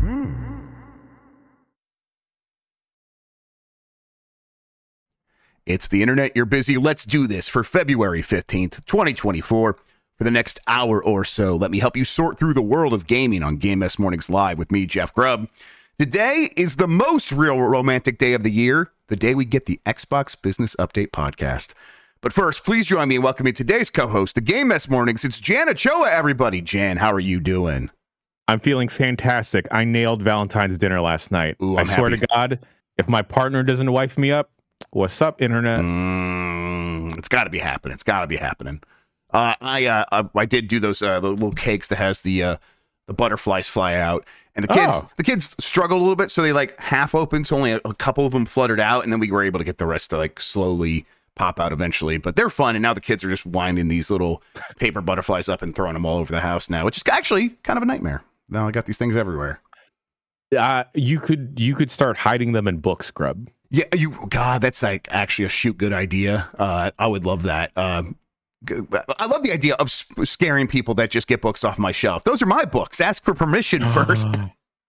Hmm. It's the internet. You're busy. Let's do this for February 15th, 2024. For the next hour or so, let me help you sort through the world of gaming on Game Mess Mornings Live with me, Jeff Grubb. Today is the most real romantic day of the year, the day we get the Xbox Business Update podcast. But first, please join me in welcoming today's co host, the Game Mess Mornings. It's Jan Ochoa, everybody. Jan, how are you doing? I'm feeling fantastic. I nailed Valentine's dinner last night. Ooh, I swear happy. to God, if my partner doesn't wife me up, what's up, internet? Mm, it's got to be happening. It's got to be happening. Uh, I, uh, I I did do those uh, the little cakes that has the uh, the butterflies fly out, and the kids Oh. the kids struggled a little bit, so they like half opened, so only a, a couple of them fluttered out, and then we were able to get the rest to like slowly pop out eventually. But they're fun, and now the kids are just winding these little paper butterflies up and throwing them all over the house now, which is actually kind of a nightmare. Now I got these things everywhere. Uh, you could you could start hiding them in books, Grubb. Yeah, you God, that's like actually a shoot good idea. Uh, I would love that. Um, I love the idea of sp- scaring people that just get books off my shelf. Those are my books. Ask for permission first.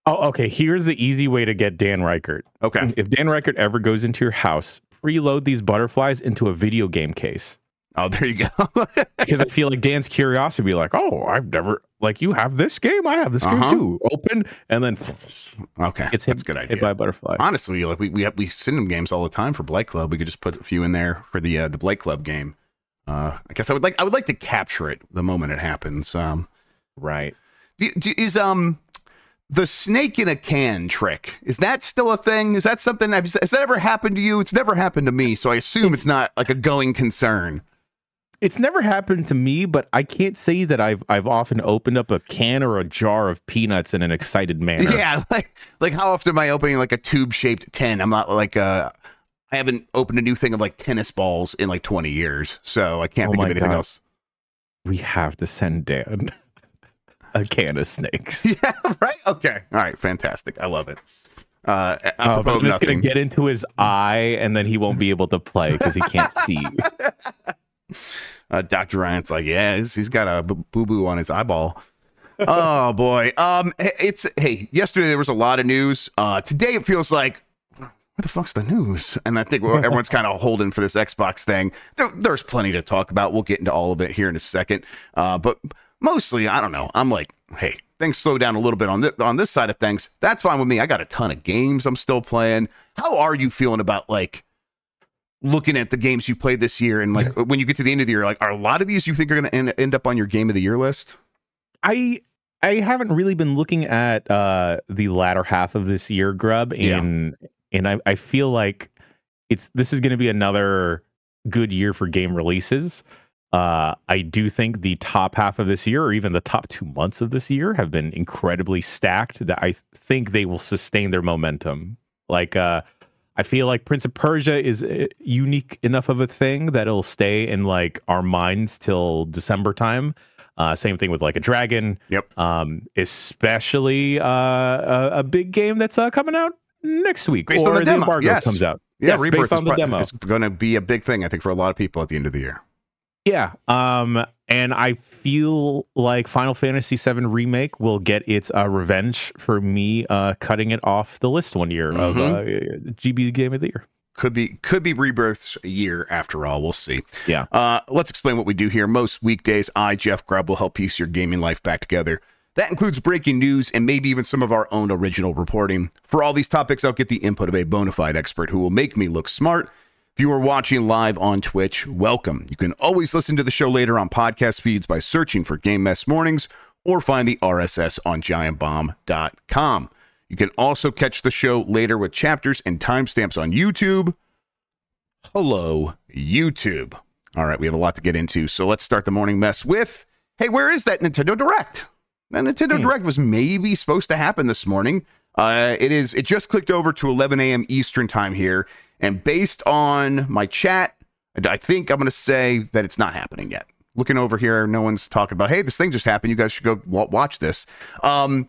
Oh, okay. Here's the easy way to get Dan Ryckert. Okay. If Dan Ryckert ever goes into your house, preload these butterflies into a video game case. Oh, there you go. Because I feel like Dan's curiosity be like, oh, I've never like you have this game, I have this Uh-huh. game too. Open and then okay, it's hit, that's a good idea. hit by a butterfly. Honestly, like we we have, we send them games all the time for Blight Club. We could just put a few in there for the uh, the Blight Club game. Uh, I guess I would like I would like to capture it the moment it happens. Um, Right. do, do, is um the snake in a can trick is that still a thing? Is that something has has that ever happened to you? It's never happened to me, so I assume it's, not like a going concern. It's never happened to me, but I can't say that I've I've often opened up a can or a jar of peanuts in an excited manner. Yeah, like like how often am I opening like a tube shaped tin? I'm not like uh I haven't opened a new thing of like tennis balls in like 20 years, so I can't Oh think of anything God. else. We have to send Dan a can of snakes. Yeah, right. Okay, all right, fantastic. I love it. Uh, Oh, but it's gonna get into his eye, and then he won't be able to play because he can't see. Uh, Dr. Ryan's like, yeah, he's, he's got a boo boo on his eyeball. oh boy. Um, it's hey. Yesterday there was a lot of news. Uh, today it feels like where the fuck's the news? And I think everyone's kind of holding for this Xbox thing. There, there's plenty to talk about. We'll get into all of it here in a second. Uh, but mostly, I don't know. I'm like, hey, things slow down a little bit on this on this side of things. That's fine with me. I got a ton of games I'm still playing. How are you feeling about like? Looking at the games you played this year and like when you get to the end of the year like are a lot of these you think are going to end, end up on your game of the year list I I haven't really been looking at uh the latter half of this year, Grubb, Yeah. and and I, I feel like it's this is gonna be another good year for game releases. Uh I do think the top half of this year or even the top two months of this year have been incredibly stacked that I think they will sustain their momentum. Like uh I feel like Prince of Persia is uh, unique enough of a thing that it'll stay in like our minds till December time. Uh, same thing with like a dragon. Yep. Um, especially uh, a, a big game that's uh, coming out next week, Based or the the, demo, embargo yes. comes out. yeah yes, Rebirth based on the pro- demo. is going to be a big thing i think for a lot of people at the end of the year Yeah. Um, and I feel like Final Fantasy VII Remake will get its uh, revenge for me uh, cutting it off the list one year of uh, GB Game of the Year. could be could be rebirth's a year after all we'll see Yeah. uh let's explain what we do here most weekdays i jeff grubb will help piece your gaming life back together that includes breaking news and maybe even some of our own original reporting. For all these topics, I'll get the input of a bona fide expert who will make me look smart. If you are watching live on Twitch, welcome. You can always listen to the show later on podcast feeds by searching for Game Mess Mornings or find the RSS on giantbomb.com. You can also catch the show later with chapters and timestamps on YouTube. hello, YouTube. All right, we have a lot to get into. So let's start the morning mess with hey, where is that Nintendo Direct? That Nintendo Direct was maybe supposed to happen this morning. Uh, it is. It just clicked over to 11 a.m. Eastern time here, and based on my chat, I think I'm going to say that it's not happening yet. Looking over here, no one's talking about. Hey, this thing just happened. You guys should go watch this. Um,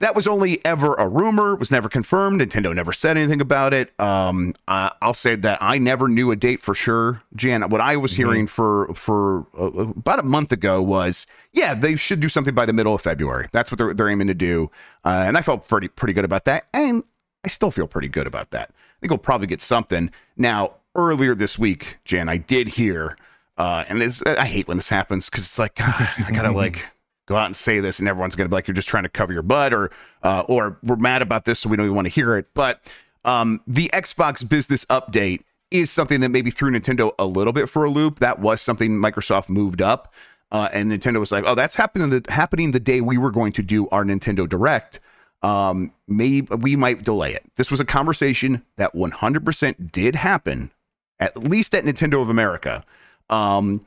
that was only ever a rumor. Was never confirmed. Nintendo never said anything about it. Um, I, I'll say that I never knew a date for sure. Jan, what I was hearing for for uh, about a month ago was, yeah, they should do something by the middle of February. That's what they're they're aiming to do, uh, and I felt pretty pretty good about that, and I still feel pretty good about that. I think we'll probably get something now. Earlier this week, Jan, I did hear, uh, and this I hate when this happens because it's like God, I gotta like go out and say this, and everyone's going to be like, "You're just trying to cover your butt," or uh, or we're mad about this, so we don't even want to hear it. But um, the Xbox business update is something that maybe threw Nintendo a little bit for a loop. That was something Microsoft moved up, uh, and Nintendo was like, "Oh, that's happening happening the day we were going to do our Nintendo Direct." Um, maybe we might delay it. This was a conversation that 100% did happen, at least at Nintendo of America. Um,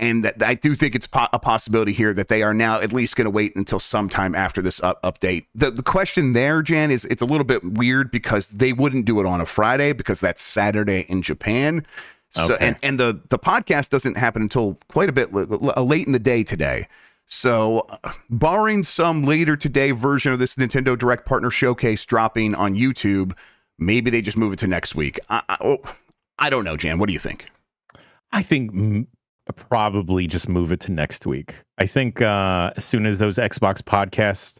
and that I do think it's po- a possibility here that they are now at least going to wait until sometime after this up- update. The the question there, Jan, is it's a little bit weird because they wouldn't do it on a Friday because that's Saturday in Japan. So Okay. and and the the podcast doesn't happen until quite a bit l- l- late in the day today. So, uh, barring some later today version of this Nintendo Direct Partner Showcase dropping on YouTube, maybe they just move it to next week. I, I, oh, I don't know, Jan. What do you think? I think mm, probably just move it to next week. I think uh, as soon as those Xbox podcast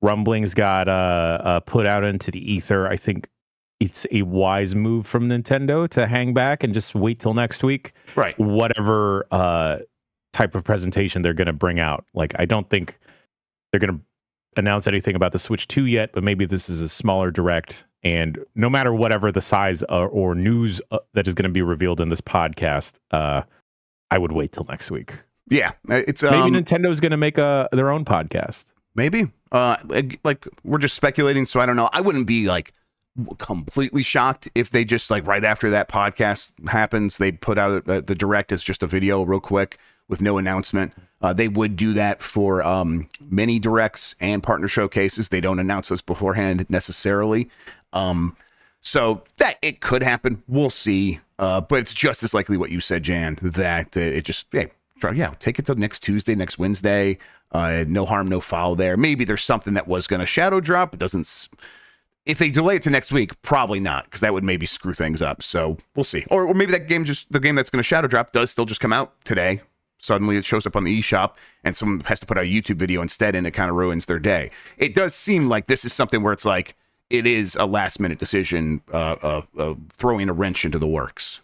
rumblings got uh, uh, put out into the ether, I think it's a wise move from Nintendo to hang back and just wait till next week. Right. Whatever uh, type of presentation they're going to bring out. Like, I don't think they're going to announce anything about the Switch 2 yet, but maybe this is a smaller direct. And no matter whatever the size or, or news uh, that is going to be revealed in this podcast, uh, I would wait till next week. Yeah, it's Maybe um, Nintendo's going to make a their own podcast. Maybe. Uh, like, like we're just speculating, so I don't know. I wouldn't be like completely shocked if they just like right after that podcast happens, they put out uh, the direct as just a video real quick with no announcement. Uh, they would do that for um, many directs and partner showcases. They don't announce this beforehand necessarily. Um, so that it could happen. We'll see. Uh, but it's just as likely what you said, Jan, that uh, it just, hey, try, yeah, take it till next Tuesday, next Wednesday. Uh, no harm, no foul there. Maybe there's something that was going to shadow drop. It doesn't. If they delay it to next week, probably not, because that would maybe screw things up. So we'll see. Or, or maybe that game just the game that's going to shadow drop does still just come out today. Suddenly it shows up on the eShop and someone has to put out a YouTube video instead, and it kind of ruins their day. It does seem like this is something where it's like it is a last minute decision, uh, uh, uh, throwing a wrench into the works.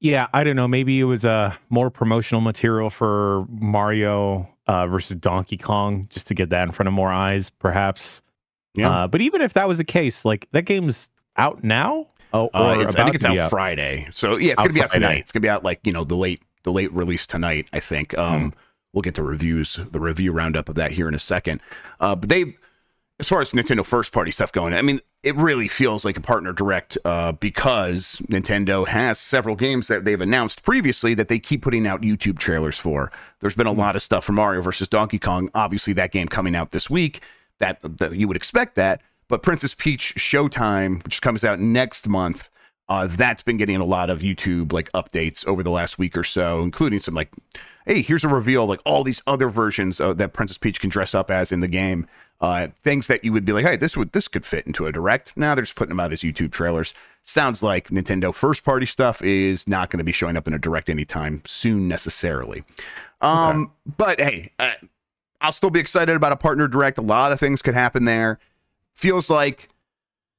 Yeah, I don't know. Maybe it was uh, more promotional material for Mario uh, versus Donkey Kong, just to get that in front of more eyes, perhaps. Yeah. Uh, but even if that was the case, like that game's out now. Oh, Uh, I think it's to out, Friday. So yeah, it's Out gonna be out Friday. tonight. It's gonna be out like you know the late the late release tonight. I think. Um, we'll get to reviews, the review roundup of that here in a second. Uh, but they, as far as Nintendo first party stuff going, I mean, it really feels like a partner direct uh, because Nintendo has several games that they've announced previously that they keep putting out YouTube trailers for. There's been a lot of stuff from Mario versus Donkey Kong. Obviously, that game coming out this week. That, that you would expect that, but Princess Peach Showtime, which comes out next month, uh, that's been getting a lot of YouTube like updates over the last week or so, including some like, hey, here's a reveal like all these other versions uh, that Princess Peach can dress up as in the game. Uh, things that you would be like, hey, this would this could fit into a direct. Now they're just putting them out as YouTube trailers. Sounds like Nintendo first party stuff is not going to be showing up in a direct anytime soon necessarily. Um, but hey, uh, I'll still be excited about a partner direct. A lot of things could happen there. Feels like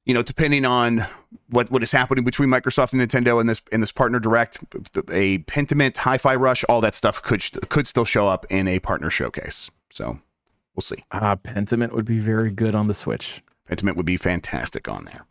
you know, depending on what what is happening between Microsoft and Nintendo and this in this partner direct, a Pentiment, Hi-Fi Rush, all that stuff could could still show up in a partner showcase. So we'll see. Uh, Pentiment would be very good on the Switch. Pentiment would be fantastic on there.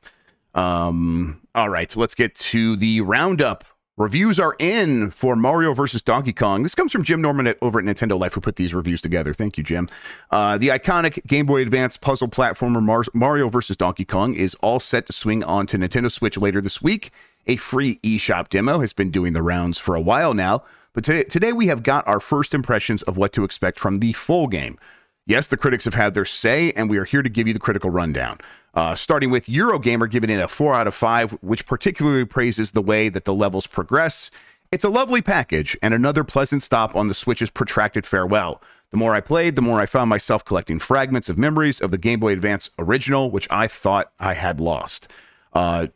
Um, all right, so let's get to the roundup. Reviews are in for Mario versus Donkey Kong. This comes from Jim Norman at, over at Nintendo Life, who put these reviews together. Thank you, Jim. Uh, the iconic Game Boy Advance puzzle platformer Mar- Mario versus Donkey Kong is all set to swing onto Nintendo Switch later this week A free eShop demo has been doing the rounds for a while now, but today, today we have got our first impressions of what to expect from the full game. Yes, the critics have had their say, and we are here to give you the critical rundown. Uh, starting with Eurogamer giving it a 4 out of 5, which particularly praises the way that the levels progress. It's a lovely package and another pleasant stop on the Switch's protracted farewell. The more I played, the more I found myself collecting fragments of memories of the Game Boy Advance original, which I thought I had lost. Uh,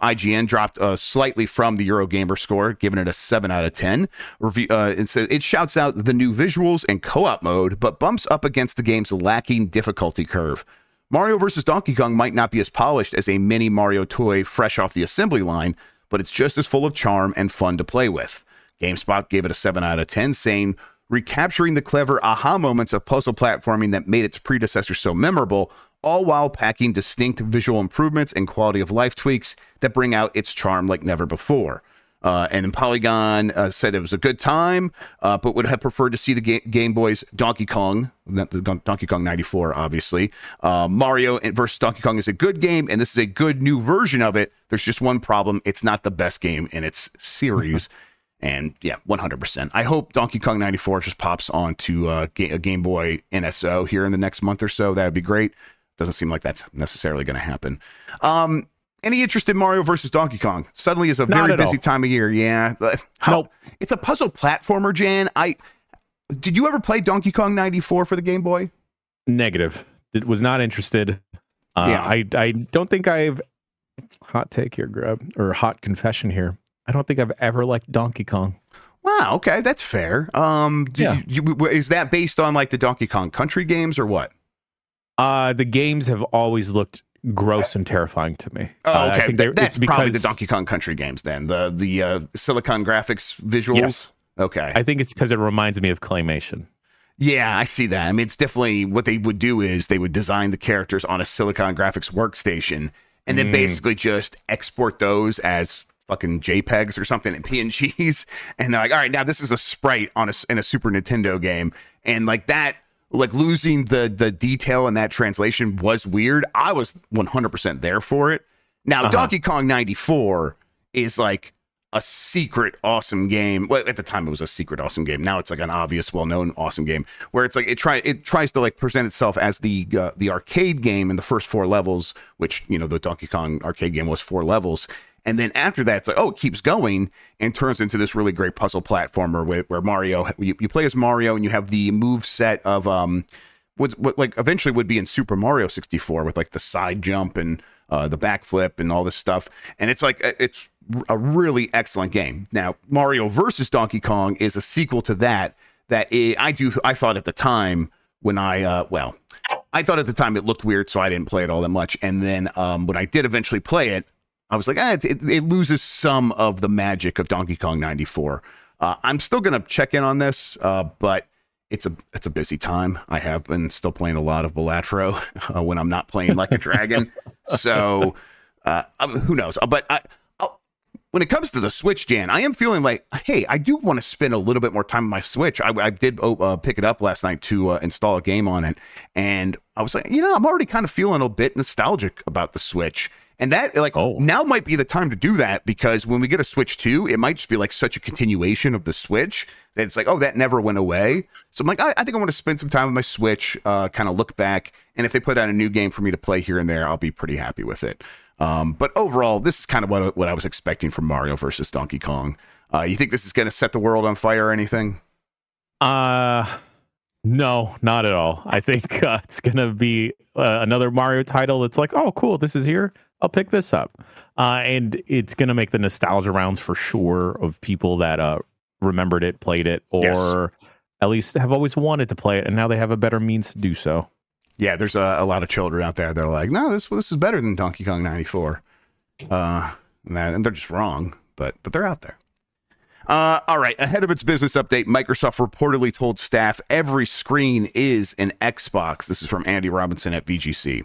IGN dropped uh, slightly from the Eurogamer score, giving it a 7 out of 10. Review, uh, it, says, it shouts out the new visuals and co op mode, but bumps up against the game's lacking difficulty curve. Mario vs. Donkey Kong might not be as polished as a mini Mario toy fresh off the assembly line, but it's just as full of charm and fun to play with. GameSpot gave it a 7 out of 10, saying, recapturing the clever aha moments of puzzle platforming that made its predecessor so memorable all while packing distinct visual improvements and quality of life tweaks that bring out its charm like never before. Uh, and Polygon uh, said it was a good time, uh, but would have preferred to see the Ga- Game Boy's Donkey Kong, Donkey Kong 94, obviously. Uh, Mario versus Donkey Kong is a good game, and this is a good new version of it. There's just one problem it's not the best game in its series. and yeah, 100%. I hope Donkey Kong 94 just pops onto uh, a Game Boy NSO here in the next month or so. That would be great. Doesn't seem like that's necessarily going to happen. Um, any interest in Mario versus Donkey Kong? Suddenly is a very busy all. time of year. Yeah. How, Nope. It's a puzzle platformer, Jan. I did you ever play Donkey Kong 94 for the Game Boy? Negative. It was not interested. Uh, Yeah. I I don't think I've hot take here, Grubb or hot confession here. I don't think I've ever liked Donkey Kong. Wow, okay, that's fair. Um, Yeah. you, you- is that based on like the Donkey Kong Country games or what? Uh, the games have always looked gross and terrifying to me. Oh, Uh, okay, Th- that's it's probably the Donkey Kong Country games then. The the uh, Silicon Graphics visuals. Yes. Okay. I think it's because it reminds me of claymation. Yeah, I see that. I mean, it's definitely what they would do is they would design the characters on a Silicon Graphics workstation and then Mm. basically just export those as fucking JPEGs or something and PNGs. And they're like, all right, now this is a sprite on a, in a Super Nintendo game. And like that, like losing the the detail in that translation was weird. I was 100% there for it. Now, Uh-huh. Donkey Kong 94 is like a secret awesome game. Well, at the time it was a secret awesome game. Now it's like an obvious, well-known awesome game where it's like it try it tries to like present itself as the uh, the arcade game in the first four levels, which you know the Donkey Kong arcade game was four levels. And then after that, it's like, oh, it keeps going and turns into this really great puzzle platformer where, where Mario, you, you play as Mario and you have the move set of um, what, what like eventually would be in Super Mario 64 with like the side jump and uh, the backflip and all this stuff. And it's like uh, it's a really excellent game. Now, Mario versus Donkey Kong is a sequel to that. That i I do I thought at the time when I uh, well, I thought at the time it looked weird, so I didn't play it all that much. And then um, when I did eventually play it, I was like, ah, it, it, it loses some of the magic of Donkey Kong 94. Uh, I'm still gonna check in on this, uh, but it's a it's a busy time. I have been still playing a lot of Balatro uh, when I'm not playing like a dragon. So uh, mean, who knows? Uh, But I, when it comes to the Switch, Jan, I am feeling like, hey, I do want to spend a little bit more time on my Switch. I, I did oh, uh, pick it up last night to uh, install a game on it, and I was like, you know, I'm already kind of feeling a bit nostalgic about the Switch. And that, like, Oh. now might be the time to do that because when we get a Switch 2, it might just be like such a continuation of the Switch that it's like, oh, that never went away. So I'm like, I, I think I want to spend some time with my Switch, uh, kind of look back. And if they put out a new game for me to play here and there, I'll be pretty happy with it. Um, but overall, this is kind of what, what I was expecting from Mario versus Donkey Kong. Uh, you think this is going to set the world on fire or anything? Uh no, not at all. I think uh, it's gonna be uh, another Mario title. that's like, oh, cool, this is here. I'll pick this up, uh, and it's gonna make the nostalgia rounds for sure of people that uh, remembered it, played it, or Yes. at least have always wanted to play it, and now they have a better means to do so. Yeah, there's a, a lot of children out there that are like, no, this this is better than Donkey Kong 94. Uh, and, that, and they're just wrong, but but they're out there. Uh, all right. Ahead of its business update, Microsoft reportedly told staff every screen is an Xbox. This is from Andy Robinson at VGC.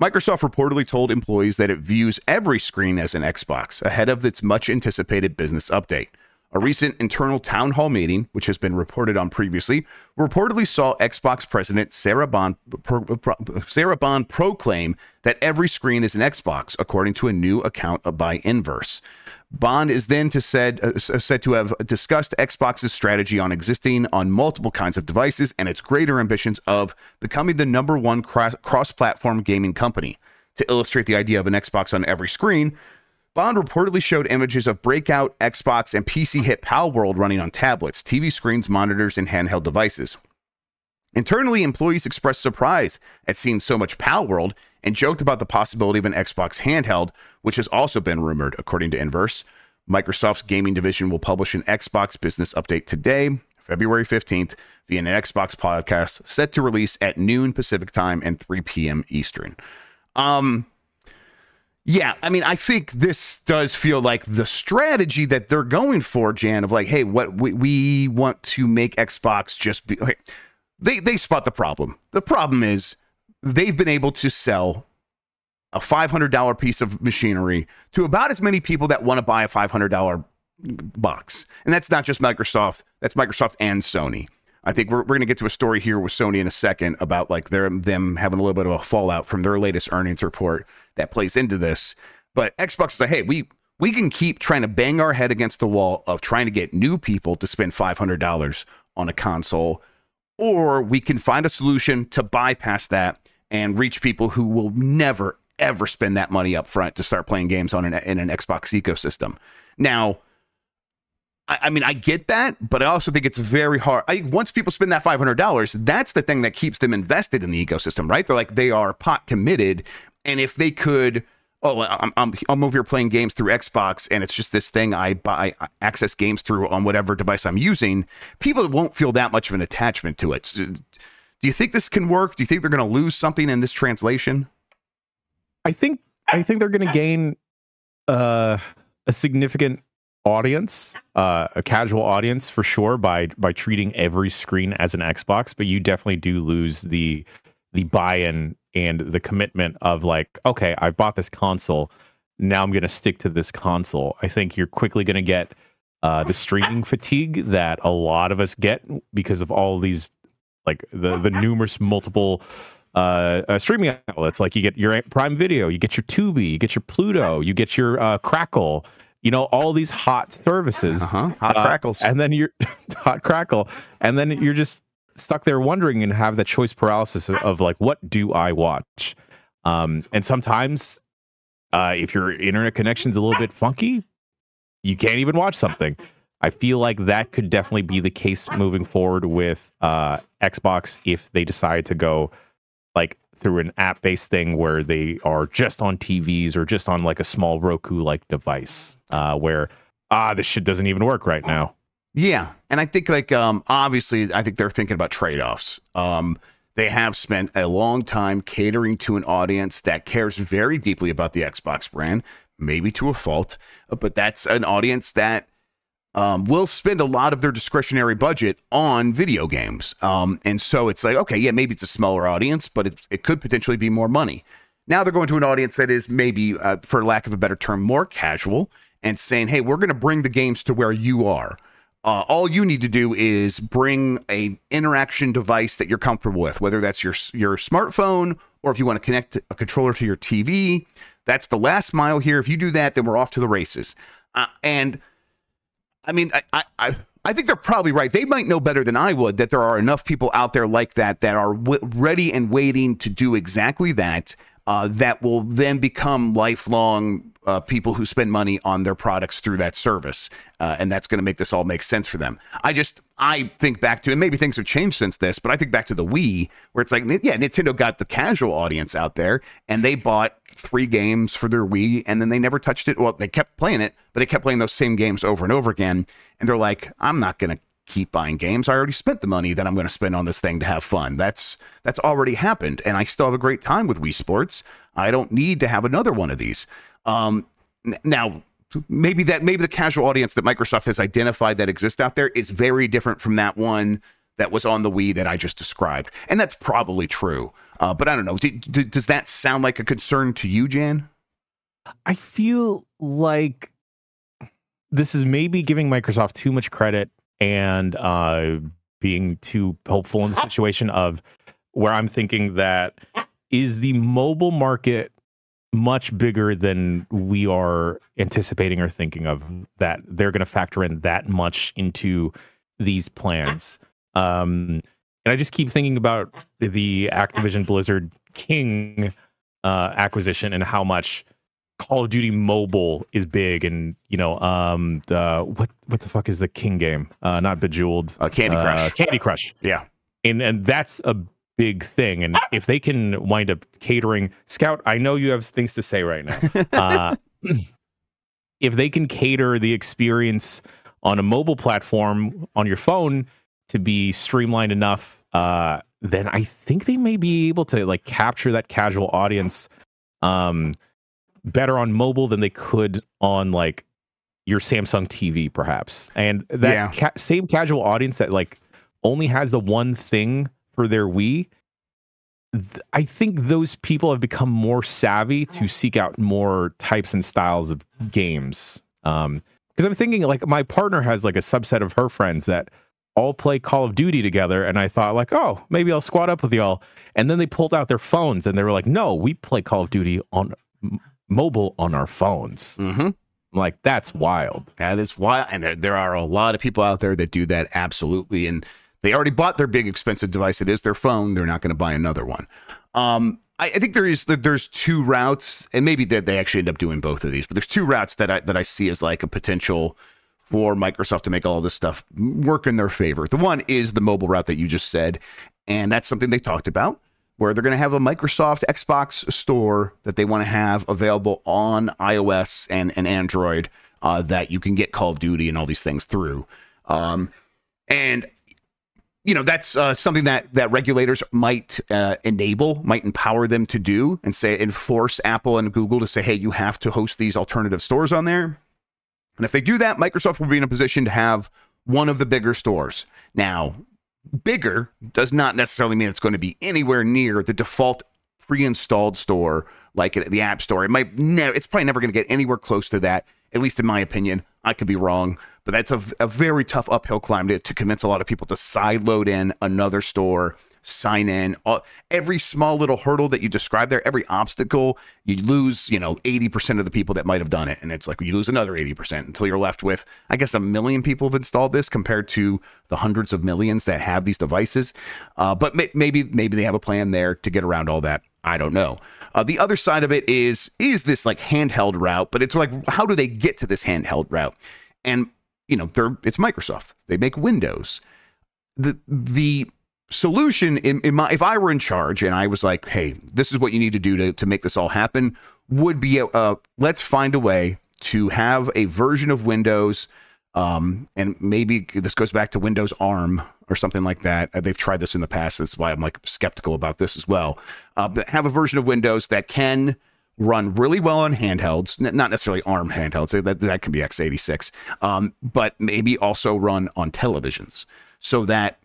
Microsoft reportedly told employees that it views every screen as an Xbox ahead of its much anticipated business update. A recent internal town hall meeting, which has been reported on previously, reportedly saw Xbox president Sarah Bond, pro, pro, Sarah Bond proclaim that every screen is an Xbox, according to a new account by Inverse. Bond is then to said uh, said to have discussed Xbox's strategy on existing on multiple kinds of devices and its greater ambitions of becoming the number one cross platform gaming company. To illustrate the idea of an Xbox on every screen, Bond reportedly showed images of breakout Xbox and PC hit Palworld running on tablets, TV screens, monitors, and handheld devices. Internally, employees expressed surprise at seeing so much Palworld and joked about the possibility of an Xbox handheld, which has also been rumored, according to Inverse. Microsoft's gaming division will publish an Xbox business update today, February 15th, via an Xbox podcast set to release at noon Pacific time and 3 p.m. Eastern. Um, yeah, I mean, I think this does feel like the strategy that they're going for, Jan, of like, hey, what we, we want to make Xbox just be. Okay, they they spot the problem. The problem is they've been able to sell a five hundred dollar piece of machinery to about as many people that want to buy a five hundred dollar box, and that's not just Microsoft. That's Microsoft and Sony. I think we're, we're going to get to a story here with Sony in a second about like their them having a little bit of a fallout from their latest earnings report that plays into this. But Xbox is like, hey, we we can keep trying to bang our head against the wall of trying to get new people to spend five hundred dollars on a console, or we can find a solution to bypass that and reach people who will never ever spend that money up front to start playing games on an in an Xbox ecosystem. Now I, mean, I get that, but I also think it's very hard. I, once people spend that five hundred dollars, that's the thing that keeps them invested in the ecosystem, right? They're like they are pot committed, and if they could oh I'm, I'm i'm over here playing games through xbox and it's just this thing i buy I access games through on whatever device i'm using. People won't feel that much of an attachment to it. So, do you think this can work? Do you think they're going to lose something in this translation? I think i think they're going to gain uh, a significant audience, uh, a casual audience for sure by by treating every screen as an Xbox, but you definitely do lose the the buy-in and the commitment of like, okay, I bought this console, now I'm going to stick to this console. I think you're quickly going to get uh, the streaming fatigue that a lot of us get because of all these like the the numerous multiple uh, uh, streaming outlets. Like you get your Prime Video, you get your Tubi, you get your Pluto, you get your uh, Crackle, you know all these hot services uh-huh. hot uh, crackles and then you're hot crackle and then you're just stuck there wondering and have that choice paralysis of, of like what do i watch um, and sometimes uh, if your internet connection's a little bit funky you can't even watch something i feel like that could definitely be the case moving forward with uh, xbox if they decide to go like through an app based thing where they are just on TVs or just on like a small Roku like device, uh, where ah, this shit doesn't even work right now. Yeah, and I think like um, obviously, I think they're thinking about trade offs. Um, they have spent a long time catering to an audience that cares very deeply about the Xbox brand, maybe to a fault, but that's an audience that um, will spend a lot of their discretionary budget on video games. Um, and so it's like, okay, yeah, maybe it's a smaller audience, but it, it could potentially be more money. Now they're going to an audience that is maybe, uh, for lack of a better term, more casual and saying, hey, we're going to bring the games to where you are. Uh, all you need to do is bring a interaction device that you're comfortable with, whether that's your your smartphone or if you want to connect a controller to your TV. That's the last mile here. If you do that, then we're off to the races. Uh, and I mean, I, I, I think they're probably right. They might know better than I would that there are enough people out there like that that are w- ready and waiting to do exactly that. Uh, that will then become lifelong uh, people who spend money on their products through that service, uh, and that's going to make this all make sense for them. I just I think back to and maybe things have changed since this, but I think back to the Wii where it's like yeah, Nintendo got the casual audience out there, and they bought three games for their Wii, and then they never touched it. Well, they kept playing it, but they kept playing those same games over and over again. And they're like, I'm not going to keep buying games. I already spent the money that I'm going to spend on this thing to have fun. That's that's already happened, and I still have a great time with Wii Sports. I don't need to have another one of these. Um, now, maybe that maybe the casual audience that Microsoft has identified that exists out there is very different from that one that was on the Wii that I just described, and that's probably true. Uh, but I don't know. Do, do, does that sound like a concern to you, Jan? I feel like this is maybe giving Microsoft too much credit and uh, being too hopeful in the situation of where I'm thinking that is the mobile market much bigger than we are anticipating or thinking of that they're going to factor in that much into these plans. Um, and I just keep thinking about the Activision Blizzard King uh, acquisition and how much Call of Duty Mobile is big, and you know, um, the what what the fuck is the King game? Uh, not Bejeweled, Uh, Candy uh, Crush. Candy Crush, Yeah. and and that's a big thing. And if they can wind up catering, Scout, I know you have things to say right now. Uh, if they can cater the experience on a mobile platform on your phone to be streamlined enough, uh, then I think they may be able to like capture that casual audience um, better on mobile than they could on like your Samsung TV, perhaps. And that Yeah. ca- same casual audience that like only has the one thing for their Wii. I think those people have become more savvy to seek out more types and styles of games. Um, because I'm thinking like my partner has like a subset of her friends that all play Call of Duty together, and I thought like, oh, maybe I'll squat up with y'all. And then they pulled out their phones and they were like, no, we play Call of Duty on m- mobile on our phones. Mm-hmm. I'm like that's wild. That is wild, and there, there are a lot of people out there that do that absolutely, and they already bought their big expensive device. It is their phone. They're not going to buy another one. Um, I, I think there is there's two routes, and maybe that they actually end up doing both of these, but there's two routes that I that I see as like a potential for Microsoft to make all this stuff work in their favor. The one is the mobile route that you just said, and that's something they talked about where they're going to have a Microsoft Xbox store that they want to have available on iOS and, and Android uh, that you can get Call of Duty and all these things through. Um, and you know that's uh, something that that regulators might uh, enable, might empower them to do, and say enforce Apple and Google to say, hey, you have to host these alternative stores on there. And if they do that, Microsoft will be in a position to have one of the bigger stores. Now, bigger does not necessarily mean it's going to be anywhere near the default pre-installed store like the App Store. It might never. It's probably never going to get anywhere close to that. At least in my opinion. I could be wrong, but that's a, a very tough uphill climb to, to convince a lot of people to sideload in another store, sign in. All, every small little hurdle that you describe there, every obstacle, you lose, you know, 80% of the people that might have done it. And it's like you lose another 80% until you're left with, I guess, a million people have installed this compared to the hundreds of millions that have these devices. Uh, but may, maybe, maybe they have a plan there to get around all that. I don't know. Uh, the other side of it is is this like handheld route, but it's like how do they get to this handheld route? And you know, they're it's Microsoft. They make Windows. The the solution in, in my if I were in charge and I was like, hey, this is what you need to do to, to make this all happen, would be a, uh, let's find a way to have a version of Windows. Um, and maybe this goes back to Windows ARM or something like that. Uh, They've tried this in the past. That's why I'm like skeptical about this as well. Uh, but have a version of Windows that can run really well on handhelds, not necessarily ARM handhelds. That that can be x86, um, but maybe also run on televisions, so that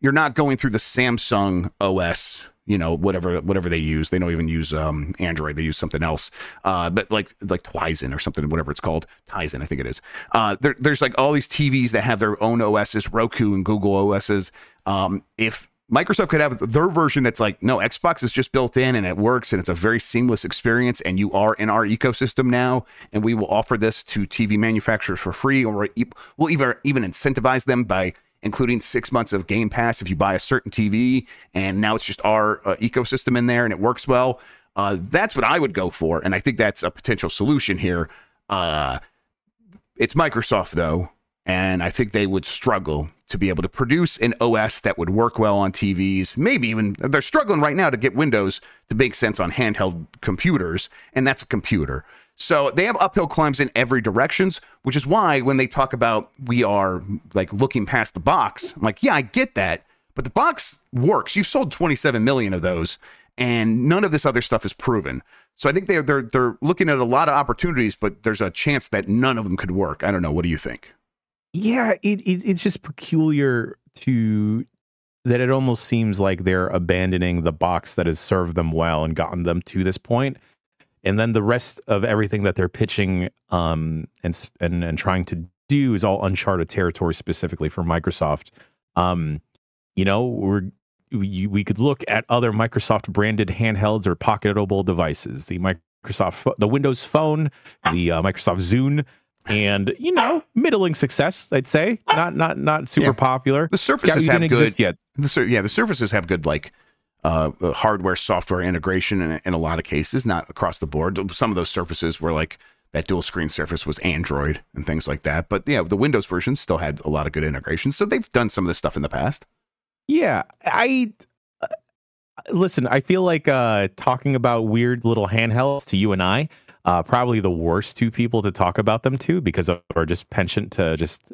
you're not going through the Samsung OS. You know, whatever whatever they use, they don't even use um, Android. They use something else, uh, but like like Tizen or something, whatever it's called, Tizen, I think it is. Uh, there, there's like all these TVs that have their own OSs, Roku and Google OSs. Um, if Microsoft could have their version that's like, no, Xbox is just built in and it works and it's a very seamless experience, and you are in our ecosystem now, and we will offer this to TV manufacturers for free, or we'll even even incentivize them by including six months of Game Pass if you buy a certain TV, and now it's just our uh, ecosystem in there and it works well. Uh, that's what I would go for, and I think that's a potential solution here. Uh, it's Microsoft though, and I think they would struggle to be able to produce an OS that would work well on TVs. Maybe even they're struggling right now to get Windows to make sense on handheld computers, and that's a computer. So they have uphill climbs in every directions, which is why when they talk about we are like looking past the box, I'm like, yeah, I get that, but the box works. You've sold 27 million of those, and none of this other stuff is proven. So I think they're they're they're looking at a lot of opportunities, but there's a chance that none of them could work. I don't know. What do you think? Yeah, it, it it's just peculiar to that it almost seems like they're abandoning the box that has served them well and gotten them to this point. and then the rest of everything that they're pitching um, and and and trying to do is all uncharted territory specifically for Microsoft. Um, you know, we're we, we could look at other Microsoft branded handhelds or pocketable devices, the Microsoft, the Windows Phone, the uh, Microsoft Zune, and you know, middling success, I'd say, not not not super Yeah. popular. The surfaces have good. exist yet. The sur- yeah, the surfaces have good like uh, uh, hardware software integration in, in a lot of cases, not across the board. Some of those surfaces were like that dual screen surface was Android and things like that. But yeah, the Windows version still had a lot of good integration. So they've done some of this stuff in the past. Yeah, I uh, listen. I feel like uh, talking about weird little handhelds to you and I, uh, probably the worst two people to talk about them to because of our just penchant to just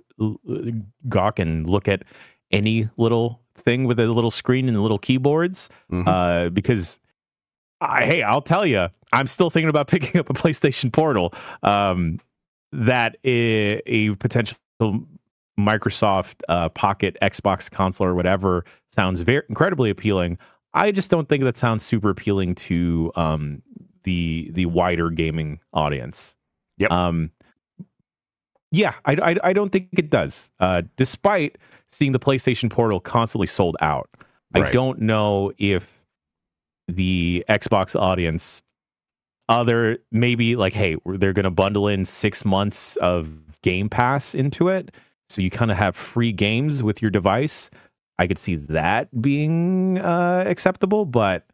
gawk and look at any little thing with a little screen and little keyboards. Mhm. Uh, because I, hey, I'll tell you, I'm still thinking about picking up a PlayStation Portal. Um, that a, a potential Microsoft uh, Pocket Xbox console or whatever sounds very incredibly appealing. I just don't think that sounds super appealing to um, the the wider gaming audience. Yep. Um, yeah, I, I, I don't think it does. Uh, despite seeing the PlayStation Portal constantly sold out, I don't know if the Xbox audience, other maybe like, hey, they're going to bundle in six months of Game Pass into it, so you kind of have free games with your device. I could see that being uh, acceptable, but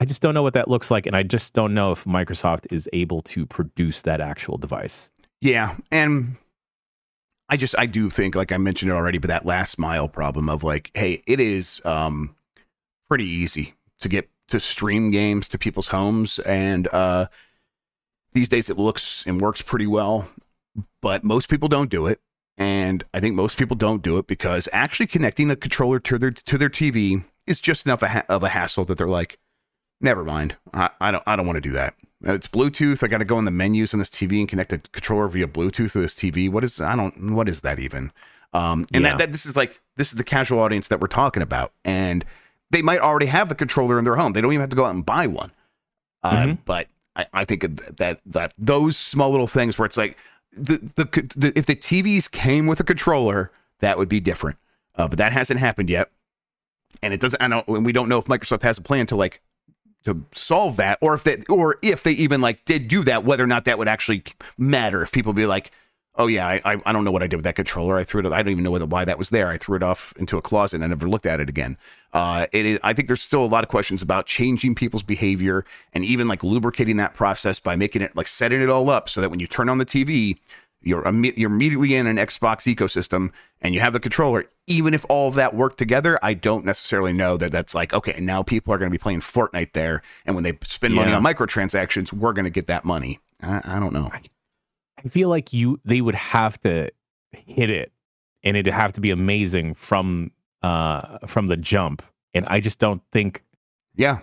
I just don't know what that looks like, and I just don't know if Microsoft is able to produce that actual device. Yeah, and I just I do think, like I mentioned it already, but that last mile problem of like, hey, it is um pretty easy to get to stream games to people's homes, and uh these days it looks and works pretty well, but most people don't do it. And I think most people don't do it because actually connecting a controller to their to their TV is just enough of a hassle that they're like, never mind. I, I don't I don't want to do that. Uh, It's Bluetooth. I got to go in the menus on this TV and connect a controller via Bluetooth to this TV. What is I don't what is that even? Um, and Yeah. that, that this is like this is the casual audience that we're talking about, and they might already have the controller in their home. They don't even have to go out and buy one. Uh, Mhm. But I, I think that that those small little things where it's like the, the the if the TVs came with a controller, that would be different. Uh, but that hasn't happened yet, and it doesn't. I don't. And we don't know if Microsoft has a plan to like to solve that, or if they or if they even like did do that, whether or not that would actually matter. If people be like, "Oh yeah, I I, I don't know what I did with that controller. I threw it. I don't even know whether, why that was there. I threw it off into a closet and I never looked at it again." Uh, it is, I think there's still a lot of questions about changing people's behavior and even like lubricating that process by making it like setting it all up so that when you turn on the TV, you're imme- you're immediately in an Xbox ecosystem and you have the controller. Even if all of that worked together, I don't necessarily know that that's like okay. Now people are going to be playing Fortnite there, and when they spend money Yeah. on microtransactions, we're going to get that money. I, I don't know. I feel like you they would have to hit it and it'd have to be amazing from uh from the jump. And I just don't think Yeah,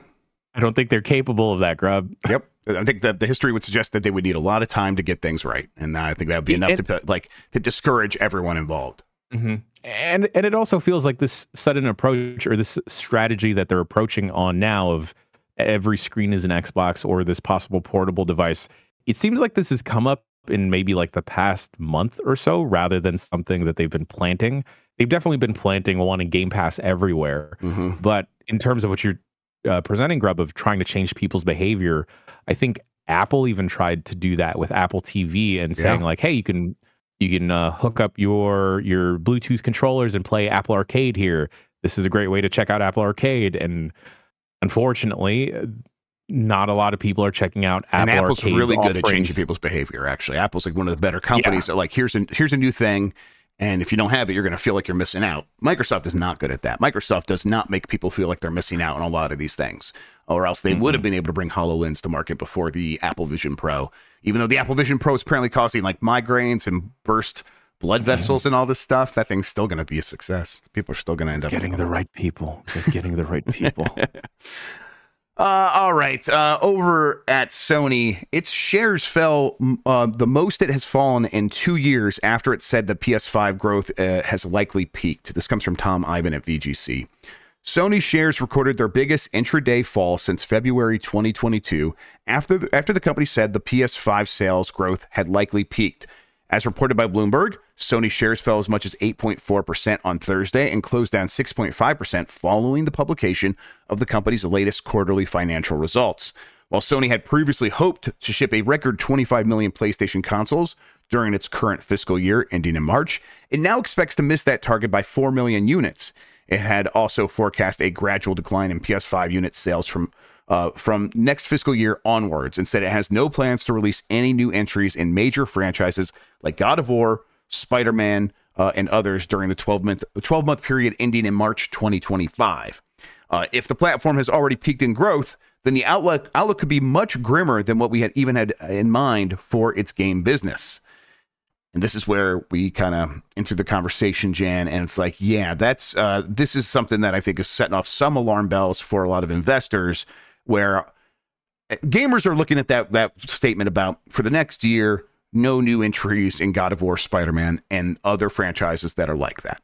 I don't think they're capable of that, Grubb. Yep. I think that the history would suggest that they would need a lot of time to get things right, and I think that would be enough It- to like to discourage everyone involved. Mm-hmm. And and it also feels like this sudden approach or this strategy that they're approaching on now of every screen is an Xbox or this possible portable device. It seems like this has come up in maybe like the past month or so rather than something that they've been planting. They've definitely been planting wanting Game Pass everywhere. Mm-hmm. But in terms of what you're uh, presenting, Grubb, of trying to change people's behavior, I think Apple even tried to do that with Apple TV and saying Yeah. like, "Hey, you can you can uh, hook up your your Bluetooth controllers and play Apple Arcade here. This is a great way to check out Apple Arcade." And unfortunately, not a lot of people are checking out Apple and Apple's Arcade's really good at changing people's behavior. Actually, Apple's like one of the better companies. That like here's a here's a new thing, and if you don't have it, you're going to feel like you're missing out. Microsoft is not good at that. Microsoft does not make people feel like they're missing out on a lot of these things, or else they would have mm-hmm. been able to bring Hololens to market before the Apple Vision Pro. Even though the Apple Vision Pro is apparently causing like migraines and burst blood vessels and all this stuff, that thing's still going to be a success. People are still going to end up Getting the right people. Getting the right people. Uh, all right. Uh, over at Sony, its shares fell uh, the most it has fallen in two years after it said the PS5 growth uh, has likely peaked. This comes from Tom Ivan at VGC. Sony shares recorded their biggest intraday fall since February 2022 after the, after the company said the PS5 sales growth had likely peaked. As reported by Bloomberg, Sony shares fell as much as 8.4% on Thursday and closed down 6.5% following the publication of the company's latest quarterly financial results. While Sony had previously hoped to ship a record 25 million PlayStation consoles during its current fiscal year ending in March, it now expects to miss that target by 4 million units. It had also forecast a gradual decline in PS5 unit sales from uh, from next fiscal year onwards and said it has no plans to release any new entries in major franchises like God of War, Spider Man, uh, and others during the 12 month 12 month period ending in March 2025. Uh, if the platform has already peaked in growth, then the outlook outlook could be much grimmer than what we had even had in mind for its game business. And this is where we kind of enter the conversation, Jan. And it's like, yeah, that's uh, this is something that I think is setting off some alarm bells for a lot of investors, where uh, gamers are looking at that that statement about for the next year, no new entries in God of War, Spider Man, and other franchises that are like that.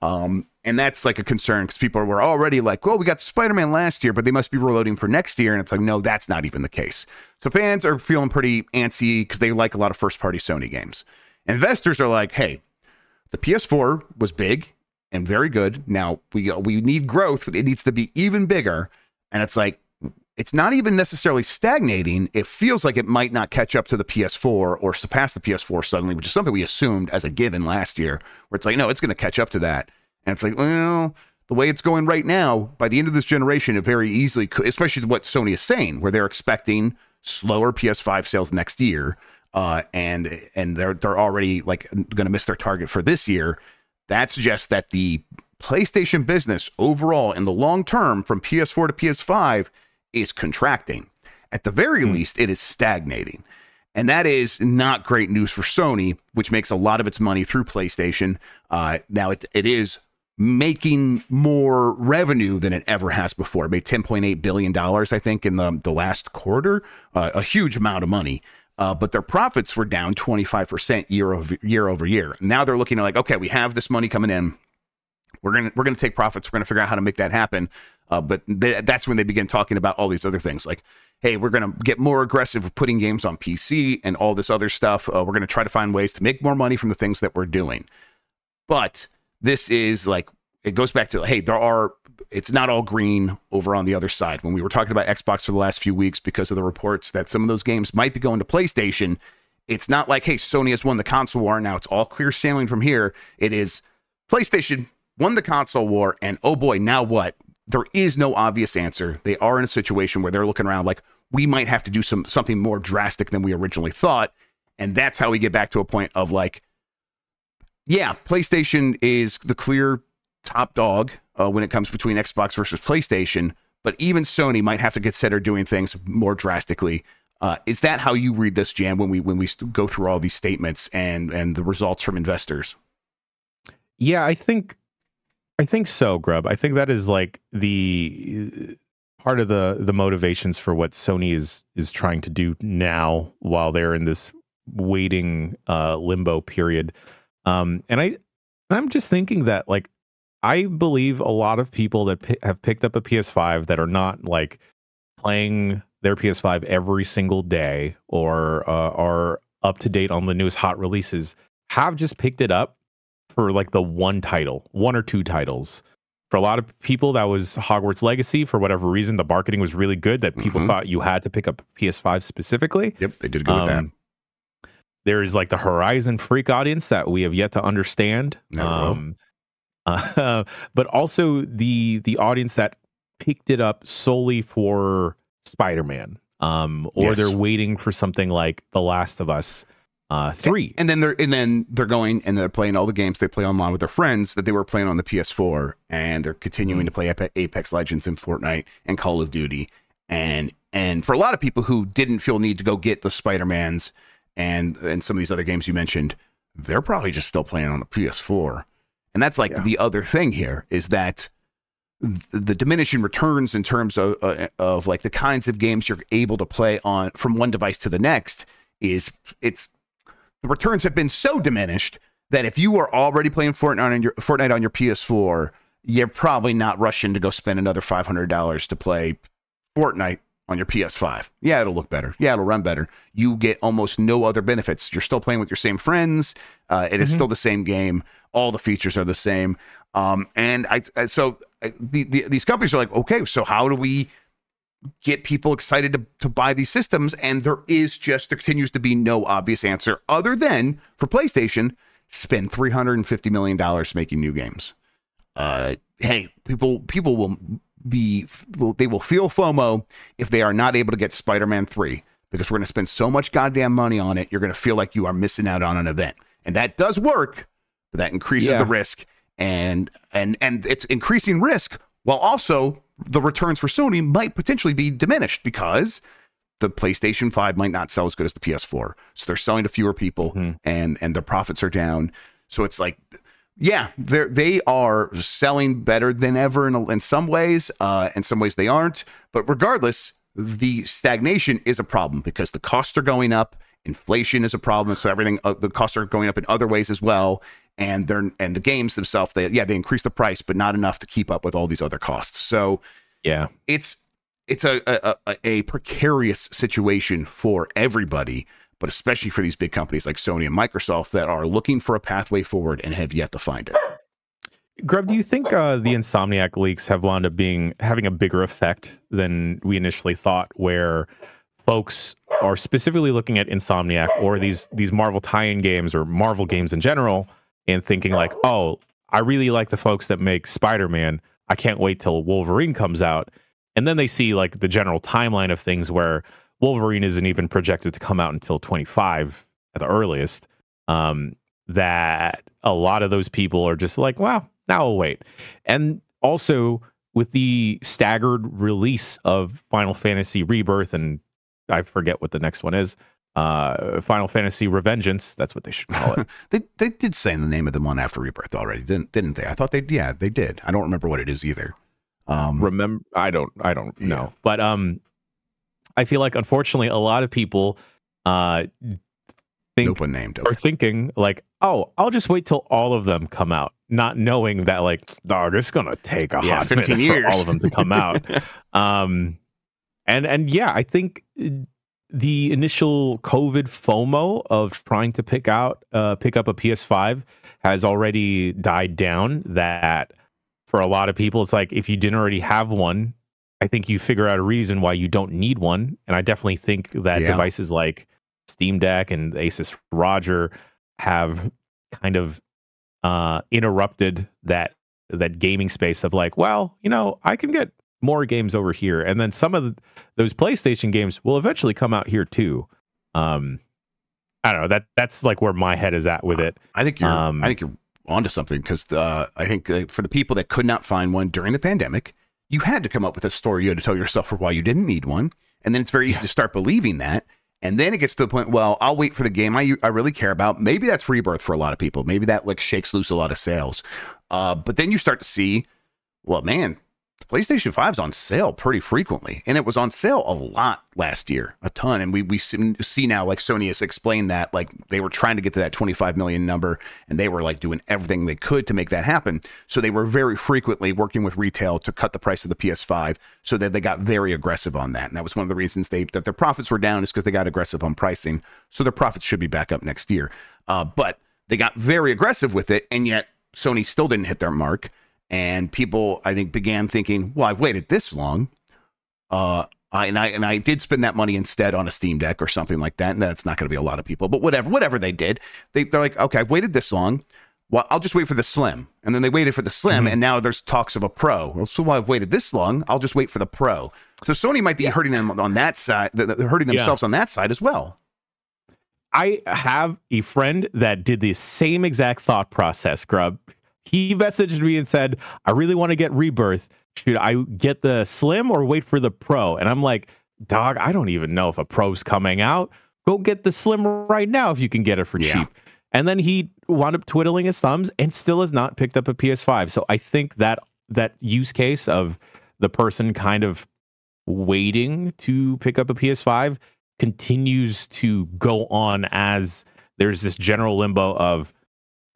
Um, and that's like a concern because people were already like, well, we got Spider Man last year, but they must be reloading for next year. And it's like, no, that's not even the case. So fans are feeling pretty antsy because they like a lot of first party Sony games. Investors are like, hey, the PS4 was big and very good. Now we we need growth. It needs to be even bigger. And it's like it's not even necessarily stagnating. It feels like it might not catch up to the PS4 or surpass the PS4 suddenly, which is something we assumed as a given last year. Where it's like, no, it's going to catch up to that. And it's like, well, the way it's going right now, by the end of this generation, it very easily could, especially what Sony is saying, where they're expecting slower PS5 sales next year uh, and and they're they're already like going to miss their target for this year. That suggests that the PlayStation business overall in the long term from PS4 to PS5 is contracting. At the very mm. least, it is stagnating. And that is not great news for Sony, which makes a lot of its money through PlayStation. Uh, now, it, it is making more revenue than it ever has before. It made $10.8 billion, I think, in the, the last quarter, uh, a huge amount of money uh, but their profits were down 25% year over year over year. Now they're looking at like, okay, we have this money coming in. We're gonna we're gonna take profits. We're gonna figure out how to make that happen. Uh, but they, that's when they begin talking about all these other things, like, hey, we're gonna get more aggressive with putting games on PC and all this other stuff. Uh, we're gonna try to find ways to make more money from the things that we're doing. But this is like it goes back to hey, there are it's not all green over on the other side. When we were talking about Xbox for the last few weeks because of the reports that some of those games might be going to PlayStation, it's not like, hey, Sony has won the console war. Now it's all clear sailing from here. It is PlayStation won the console war, and oh boy, now what? There is no obvious answer. They are in a situation where they're looking around like, we might have to do some something more drastic than we originally thought. And that's how we get back to a point of like, yeah, PlayStation is the clear top dog uh, when it comes between Xbox versus PlayStation, but even Sony might have to consider doing things more drastically. Uh, is that how you read this, Jan? When we when we go through all these statements and and the results from investors? Yeah, I think I think so, Grubb. I think that is like the part of the the motivations for what Sony is is trying to do now while they're in this waiting uh, limbo period. Um, and I I'm just thinking that like I believe a lot of people that p- have picked up a PS5 that are not like playing their PS5 every single day or uh, are up to date on the newest hot releases have just picked it up for like the one title, one or two titles. For a lot of people, that was Hogwarts Legacy. For whatever reason, the marketing was really good that people mm-hmm. thought you had to pick up PS5 specifically. Yep, they did good um, with that. Um, there is like the Horizon freak audience that we have yet to understand. Um, uh, but also the the audience that picked it up solely for Spider-Man, um, or yes. they're waiting for something like The Last of Us uh, three. And, then they're and then they're going and they're playing all the games they play online with their friends that they were playing on the PS4, and they're continuing to play Apex Legends and Fortnite and Call of Duty, and and for a lot of people who didn't feel need to go get the Spider Mans and and some of these other games you mentioned, they're probably just still playing on the PS4. And that's like yeah. the other thing here is that the diminishing returns in terms of uh, of like the kinds of games you're able to play on from one device to the next is it's the returns have been so diminished that if you are already playing Fortnite on your Fortnite on your PS4, you're probably not rushing to go spend another $500 to play Fortnite on your PS5. Yeah, it'll look better. Yeah, it'll run better. You get almost no other benefits. You're still playing with your same friends. Uh, it is still the same game. All the features are the same. Um, and I, I so I, the, the, these companies are like, okay, so how do we get people excited to, to buy these systems? And there is just there continues to be no obvious answer other than for PlayStation, spend three hundred and fifty million dollars making new games. Uh, hey, people people will be will, they will feel FOMO if they are not able to get Spider-Man 3 because we're going to spend so much goddamn money on it, you're going to feel like you are missing out on an event. And that does work, but that increases Yeah. the risk and and and it's increasing risk while also the returns for Sony might potentially be diminished because the PlayStation 5 might not sell as good as the PS4. So they're selling to fewer people and and their profits are down. So it's like yeah, they they are selling better than ever in, in some ways. Uh, in some ways they aren't. But regardless, the stagnation is a problem because the costs are going up. Inflation is a problem, so everything uh, the costs are going up in other ways as well. And they're and the games themselves, they yeah they increase the price, but not enough to keep up with all these other costs. So Yeah. it's it's a a, a precarious situation for everybody, but especially for these big companies like Sony and Microsoft that are looking for a pathway forward and have yet to find it. Grubb, do you think uh, the Insomniac leaks have wound up being having a bigger effect than we initially thought? Where folks are specifically looking at Insomniac or these these Marvel tie-in games or Marvel games in general, and thinking like, "Oh, I really like the folks that make Spider-Man. I can't wait till Wolverine comes out." And then they see like the general timeline of things where Wolverine isn't even projected to come out until 25 at the earliest. Um, that a lot of those people are just like, well, now I'll wait. And also with the staggered release of Final Fantasy Rebirth, and I forget what the next one is, uh, Final Fantasy Revengeance. That's what they should call it. They they did say the name of the one after Rebirth already, didn't didn't they? I thought they yeah they did. I don't remember what it is either. Um, remember i don't i don't know but um i feel like unfortunately a lot of people uh think nope, unnamed. are thinking like oh i'll just wait till all of them come out not knowing that like dog it's gonna take a Yeah, hot 15 years. for all of them to come out um and and yeah i think uh, the initial covid fomo of trying to pick out uh pick up a ps5 has already died down that for a lot of people it's like if you didn't already have one i think you figure out a reason why you don't need one and i definitely think that Yeah. devices like steam deck and asus roger have kind of uh interrupted that that gaming space of like well you know i can get more games over here and then some of the, those playstation games will eventually come out here too um i don't know that that's like where my head is at with it I think you're Um, I think you're onto something because uh, I think uh, for the people that could not find one during the pandemic, you had to come up with a story you had to tell yourself for why you didn't need one, and then it's very easy to start believing that. And then it gets to the point, well, I'll wait for the game I, I really care about. Maybe that's rebirth for a lot of people. Maybe that like shakes loose a lot of sales. Uh, but then you start to see, well, man, PlayStation 5's on sale pretty frequently. And it was on sale a lot last year, a ton. And we, we see see now, like Sony has explained that, like they were trying to get to that 25 million number and they were like doing everything they could to make that happen. So they were very frequently working with retail to cut the price of the PS5 so that they got very aggressive on that. And that was one of the reasons they that their profits were down is because they got aggressive on pricing. So their profits should be back up next year. Uh, but they got very aggressive with it. And yet Sony still didn't hit their mark and people I think began thinking, well, I've waited this long, uh, I, and I and I did spend that money instead on a Steam Deck or something like that. And that's not going to be a lot of people, but whatever, whatever they did, they they're like, okay, I've waited this long. Well, I'll just wait for the Slim, and then they waited for the Slim, and now there's talks of a Pro. Well, so while I've waited this long, I'll just wait for the Pro. So Sony might be hurting them on that side, th- th- hurting Yeah. themselves on that side as well. I have a friend that did the same exact thought process, Grubb. He messaged me and said, I really want to get Rebirth. Should I get the Slim or wait for the Pro? And I'm like, dog, I don't even know if a Pro's coming out. Go get the Slim right now if you can get it for Yeah. cheap. And then he wound up twiddling his thumbs and still has not picked up a PS5. So I think that that use case of the person kind of waiting to pick up a PS5 continues to go on as there's this general limbo of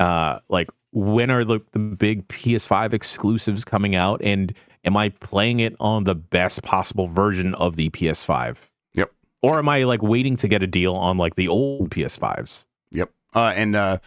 uh like when are the, the big PS5 exclusives coming out? And am I playing it on the best possible version of the PS5? Yep. Or am I like waiting to get a deal on like the old PS5s? Yep. Uh, and uh,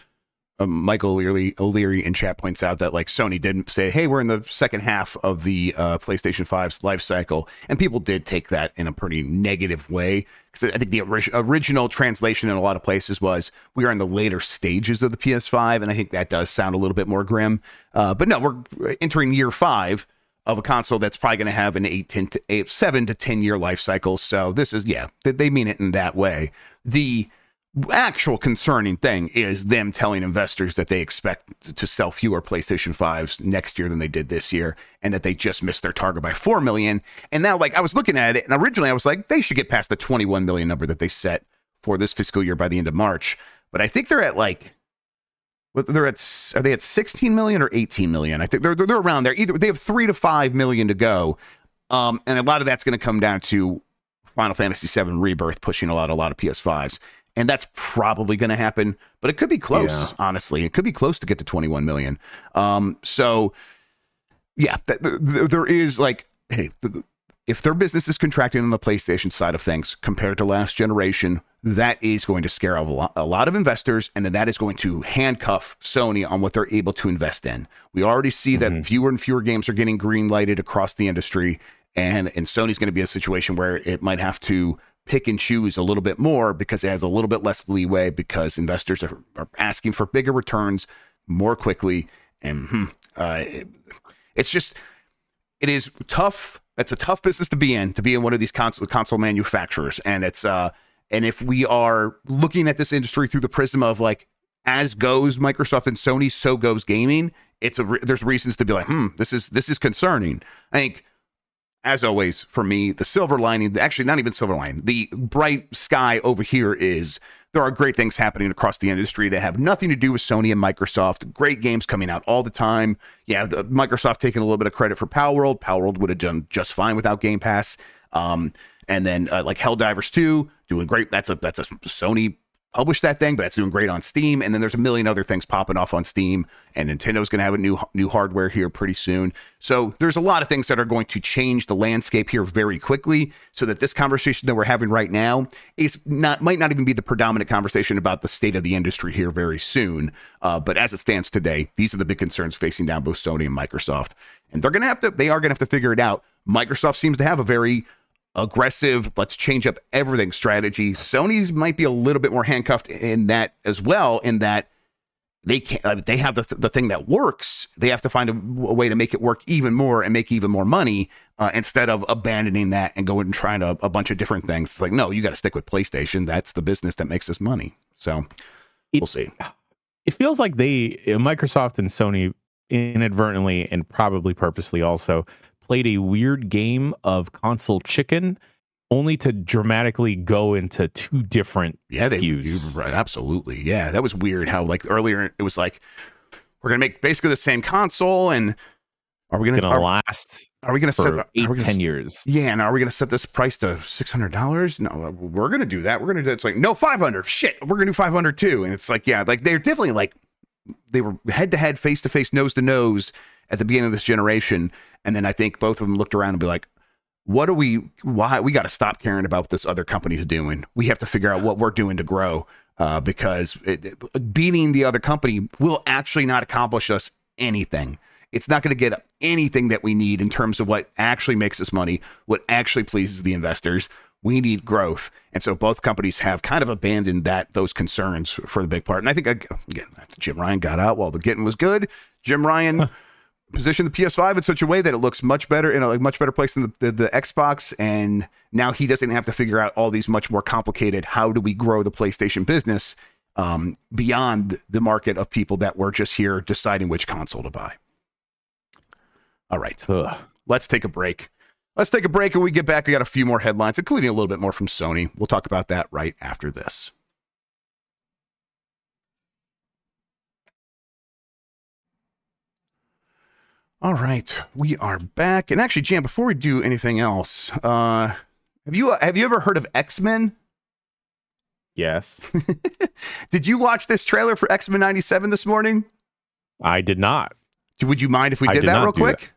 uh, Michael O'Leary, O'Leary in chat points out that like Sony didn't say, "Hey, we're in the second half of the uh, PlayStation 5's life cycle," and people did take that in a pretty negative way because I think the ori- original translation in a lot of places was, "We are in the later stages of the PS5," and I think that does sound a little bit more grim. Uh, but no, we're entering year five of a console that's probably going to have an eight, 10 to eight, seven to ten year life cycle. So this is yeah, they, they mean it in that way. The actual concerning thing is them telling investors that they expect to sell fewer PlayStation 5s next year than they did this year and that they just missed their target by 4 million. And now like I was looking at it and originally I was like they should get past the 21 million number that they set for this fiscal year by the end of March. But I think they're at like they're at are they at 16 million or 18 million? I think they're they're around there. Either they have 3 to 5 million to go. Um and a lot of that's going to come down to Final Fantasy VII Rebirth pushing a lot, a lot of PS5s, and that's probably going to happen. But it could be close, Yeah. honestly. It could be close to get to 21 million. Um, so yeah, th- th- th- there is like, hey, th- if their business is contracting on the PlayStation side of things compared to last generation, that is going to scare a lot, a lot of investors, and then that is going to handcuff Sony on what they're able to invest in. We already see that fewer and fewer games are getting green lighted across the industry, and and Sony's going to be a situation where it might have to pick and choose a little bit more because it has a little bit less leeway because investors are, are asking for bigger returns more quickly, and hmm, uh, it- it's just it is tough. It's a tough business to be in, to be in one of these console console manufacturers, and it's uh, and if we are looking at this industry through the prism of like, as goes Microsoft and Sony, so goes gaming. It's a re- there's reasons to be like, hmm, this is this is concerning. I think, as always, for me, the silver lining, actually not even silver lining, the bright sky over here is there are great things happening across the industry that have nothing to do with Sony and Microsoft. Great games coming out all the time. Yeah, the, Microsoft taking a little bit of credit for Palworld. Power World would have done just fine without Game Pass. Um, and then uh, like Helldivers 2 doing great. That's a that's a Sony published that thing, but that's doing great on Steam. And then there's a million other things popping off on Steam, and Nintendo's going to have a new new hardware here pretty soon. So there's a lot of things that are going to change the landscape here very quickly, so that this conversation that we're having right now is not might not even be the predominant conversation about the state of the industry here very soon. Uh, but as it stands today, these are the big concerns facing down both Sony and Microsoft, and they're going to have to they are going to have to figure it out. Microsoft seems to have a very aggressive, let's change up everything strategy. Sony's might be a little bit more handcuffed in that as well, in that they can't, uh, they have the, the thing that works. They have to find a, a way to make it work even more and make even more money uh, instead of abandoning that and going and trying a, a bunch of different things. It's like, no, you got to stick with PlayStation. That's the business that makes us money. So It- we'll see. it feels like they uh, Microsoft and Sony inadvertently and probably purposely also played a weird game of console chicken only to dramatically go into two different Yeah, they, SKUs. right, absolutely. Yeah, that was weird. How like earlier it was like we're gonna make basically the same console, and are we gonna, gonna are, last are we gonna set for are eight, we gonna ten years. Yeah, and are we going to set this price to six hundred dollars? No, uh, we're going to do that. We're going to do. It's like no five hundred. Shit, we're going to do five hundred too. And it's like yeah, like they're definitely like they were head to head, face to face, nose to nose at the beginning of this generation, and then I think both of them looked around and be like, "What are we? Why we got to stop caring about what this other company's doing? We have to figure out what we're doing to grow." Uh, because it, it- beating the other company will actually not accomplish us anything. It's not going to get anything that we need in terms of what actually makes us money, what actually pleases the investors. We need growth, and so both companies have kind of abandoned that those concerns for the big part. And I think again, Jim Ryan got out while the getting was good. Jim Ryan positioned the PS5 in such a way that it looks much better in a like, much better place than the, the, the Xbox, and now he doesn't have to figure out all these much more complicated. How do we grow the PlayStation business um, beyond the market of people that were just here deciding which console to buy? All right, Ugh. let's take a break. Let's take a break and we get back. We got a few more headlines, including a little bit more from Sony. We'll talk about that right after this. All right, we are back. And actually, Jan, before we do anything else, uh, have you have you ever heard of X Men? Yes. Did you watch this trailer for X Men '97 this morning? I did not. Would you mind if we did, did that real quick?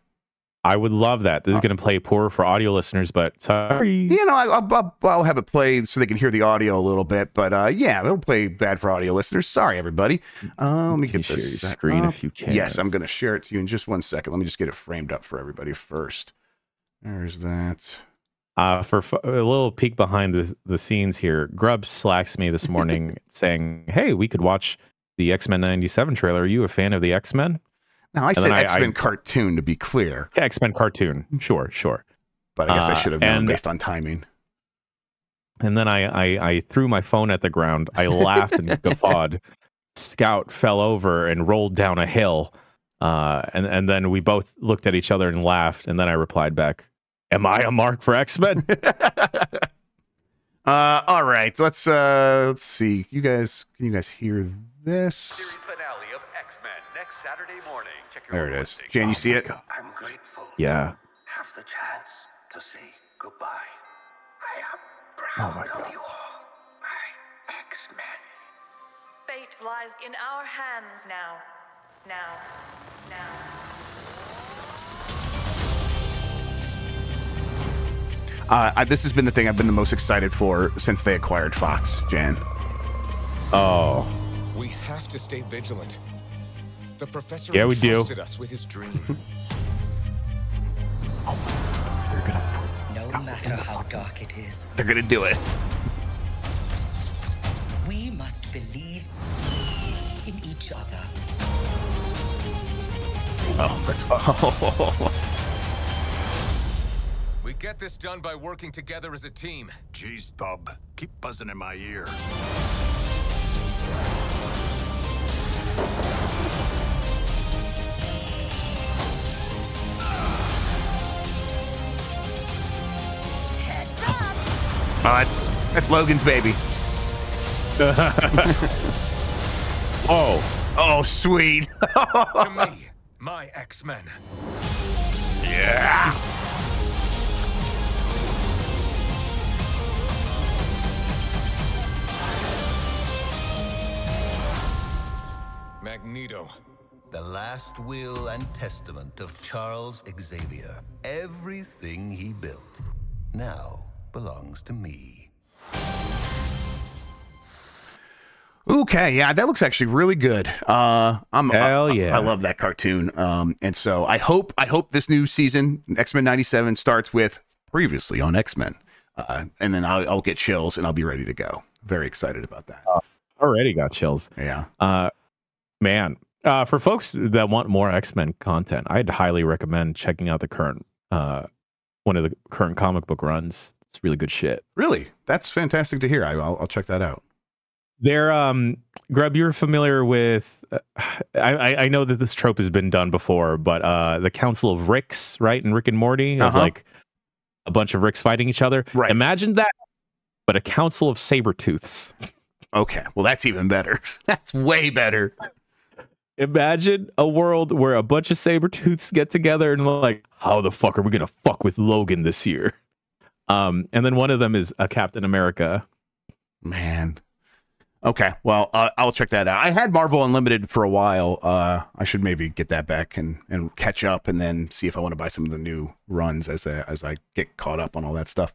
I would love that. This is Uh, going to play poor for audio listeners, but sorry. You know, I, I'll, I'll, have it play so they can hear the audio a little bit. But uh, yeah, it'll play bad for audio listeners. Sorry, everybody. Uh, let me get this screen up. if you can? Yes, I'm going to share it to you in just one second. Let me just get it framed up for everybody first. There's that. Uh, for f- a little peek behind the, the scenes here, Grubb slacks me this morning saying, Hey, we could watch the X Men 97 trailer. Are you a fan of the X Men? Now, I And said X Men cartoon to be clear, Yeah, X Men cartoon. Sure, sure. but I guess I Uh, should have known and- based on timing. And then I, I, I threw my phone at the ground. I laughed and guffawed. Scout fell over and rolled down a hill. Uh, and, and then we both looked at each other and laughed. And then I replied back, Am I a mark for X Men? uh, all right, let's uh, let's see. You guys, can you guys hear this? Series finale of X-Men next Saturday morning. Check your There it remote is. station. Jan, you see it? I'm grateful yeah. have the chance to say goodbye. I am Oh proud my of God. you all, my X-Men. Fate lies in our hands now. Now. Now. Uh, I, this has been the thing I've been the most excited for since they acquired Fox, Jan. Oh, We have to stay vigilant. The professor Yeah, we do. us with his dream. Oh they're going to No matter how dark it is, They're gonna do it. we must believe in each other. Oh, that's oh. We get this done by working together as a team. Jeez, Bob, keep buzzing in my ear. Oh, that's that's Logan's baby. Oh, Oh, sweet. to me, my X-Men. yeah. Magneto. The last will and testament of Charles Xavier. Everything he built now belongs to me. Okay, yeah, that looks actually really good. Uh, I'm Hell I- yeah. I, love that cartoon. Um, and so I hope I hope this new season, X Men '97, starts with previously on X Men, uh, and then I'll, I'll get chills and I'll be ready to go. Very excited about that. already got chills. Yeah. Uh, man, uh, for folks that want more X Men content, I'd highly recommend checking out the current uh, one of the current comic book runs. It's really good shit. Really, that's fantastic to hear. I, I'll, I'll check that out. They're um, Grubb. You're familiar with? Uh, I, I I know that this trope has been done before, but uh, the Council of Ricks, right, and Rick and Morty, of Uh-huh. like a bunch of Ricks fighting each other. Right. Imagine that, but a Council of Saber Tooths. Okay, well that's even better. that's way better. Imagine a world where a bunch of saber tooths get together and like, how the fuck are we gonna fuck with Logan this year? Um, and then one of them is a Captain America. Man. Okay, well, uh, I'll check that out. I had Marvel Unlimited for a while. Uh, I should maybe get that back and, and catch up, and then see if I want to buy some of the new runs as I, as I get caught up on all that stuff.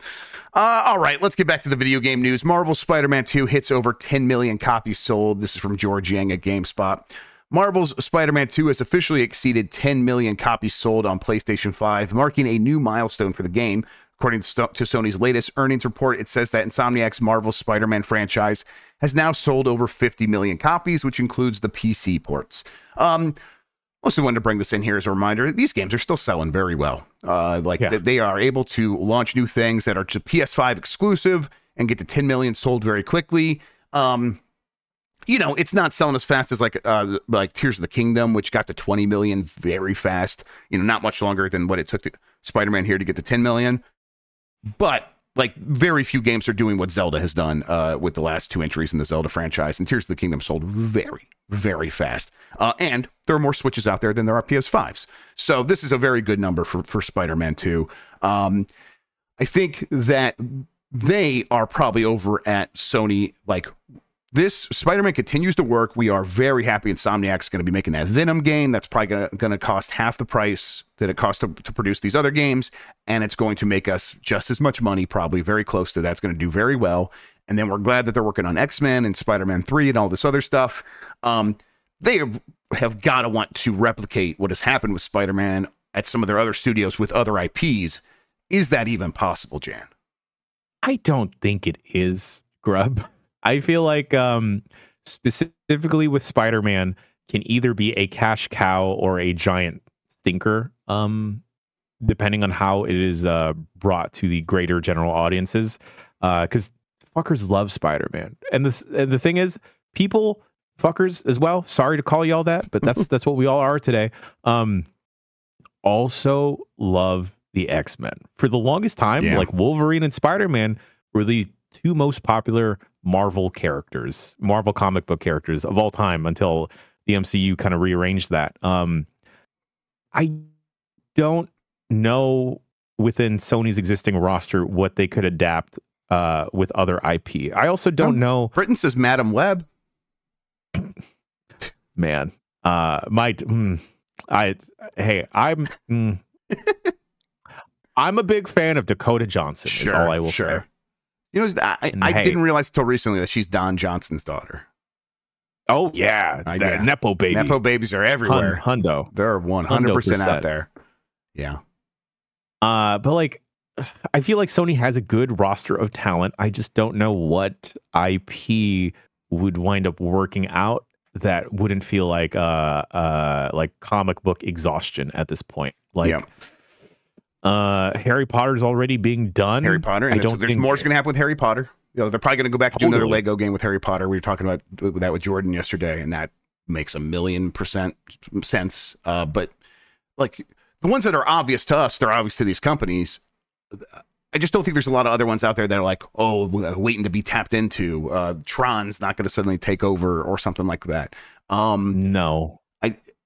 Uh, all right, let's get back to the video game news. Marvel Spider-Man 2 hits over 10 million copies sold. This is from George Yang at GameSpot. Marvel's Spider-Man 2 has officially exceeded 10 million copies sold on PlayStation 5, marking a new milestone for the game. According to Sony's latest earnings report, it says that Insomniac's Marvel Spider Man franchise has now sold over 50 million copies, which includes the PC ports. Um, also wanted to bring this in here as a reminder these games are still selling very well uh like Yeah. they are able to launch new things that are to ps5 exclusive and get to 10 million sold very quickly um you know it's not selling as fast as like uh like tears of the kingdom which got to 20 million very fast you know not much longer than what it took to spider-man here to get to 10 million but like very few games are doing what Zelda has done uh, with the last two entries in the Zelda franchise, and Tears of the Kingdom sold very, very fast. Uh, and there are more Switches out there than there are PS5s, so this is a very good number for for Spider-Man 2. Um, I think that they are probably over at Sony, like this Spider-Man continues to work. We are very happy Insomniac's going to be making that Venom game. That's probably going to cost half the price that it cost to, to produce these other games, and it's going to make us just as much money, probably very close to that's going to do very well. And then we're glad that they're working on X-Men and Spider-Man 3 and all this other stuff. Um, they have, have got to want to replicate what has happened with Spider-Man at some of their other studios with other IPs. Is that even possible, Jan? I don't think it is, Grubb. I feel like um, specifically with Spider-Man can either be a cash cow or a giant stinker, um, depending on how it is uh, brought to the greater general audiences. Because uh, fuckers love Spider-Man, and the and the thing is, people fuckers as well. Sorry to call y'all that, but that's that's what we all are today. Um, also love the X Men for the longest time. Yeah. Like Wolverine and Spider Man were the two most popular Marvel characters, Marvel comic book characters of all time until the MCU kind of rearranged that. Um, I don't know within Sony's existing roster what they could adapt uh, with other IP. I also don't Um, know. Britain says Madame Web. Man, uh, my mm, I hey, I'm mm, I'm a big fan of Dakota Johnson. is all I will say. You know, I, I hey. didn't realize until recently that she's Don Johnson's daughter. Oh yeah, that get- nepo baby, Nepo babies are everywhere. Hun- hundo. They're 100%. out there. Yeah. Uh, but like, I feel like Sony has a good roster of talent. I just don't know what IP would wind up working out that wouldn't feel like uh uh like comic book exhaustion at this point. Like, Yeah. Uh, Harry Potter's already being done. Harry Potter. And I don't there's think more's going to happen with Harry Potter. You know, they're probably going to go back and do another Lego game with Harry Potter. We were talking about that with Jordan yesterday, and that makes a million percent sense. Uh, but like the ones that are obvious to us, they're obvious to these companies. I just don't think there's a lot of other ones out there that are like, oh, waiting to be tapped into. Uh, Tron's not going to suddenly take over or something like that. Um, no.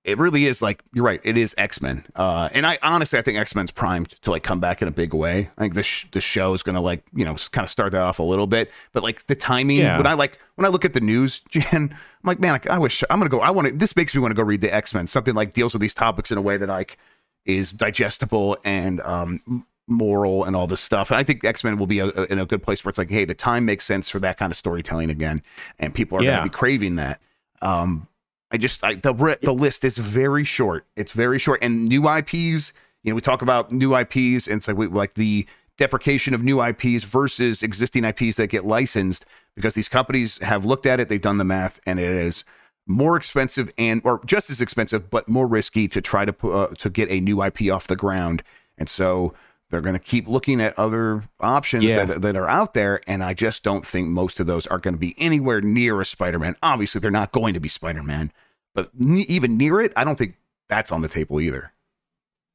I it really is like you're right. It is X Men, uh, and I honestly I think X Men's primed to like come back in a big way. I think this sh- this show is going to like you know kind of start that off a little bit, but like the timing Yeah. when I like when I look at the news, Jen, I'm like man, like, I wish I'm gonna go. I want to. This makes me want to go read the X Men. Something like deals with these topics in a way that like is digestible and um moral and all this stuff. And I think X Men will be a, a- in a good place where it's like, hey, the time makes sense for that kind of storytelling again, and people are Yeah. going to be craving that. Um, I just I, the the list is very short. It's very short, and new IPs. You know, we talk about new IPs, and so like we, like the deprecation of new IPs versus existing IPs that get licensed because these companies have looked at it, they've done the math, and it is more expensive and or just as expensive, but more risky to try to uh, to get a new IP off the ground, and so they're going to keep looking at other options Yeah. that, that are out there and i just don't think most of those are going to be anywhere near a spider-man. Obviously they're not going to be spider-man but ne- even near it i don't think that's on the table either.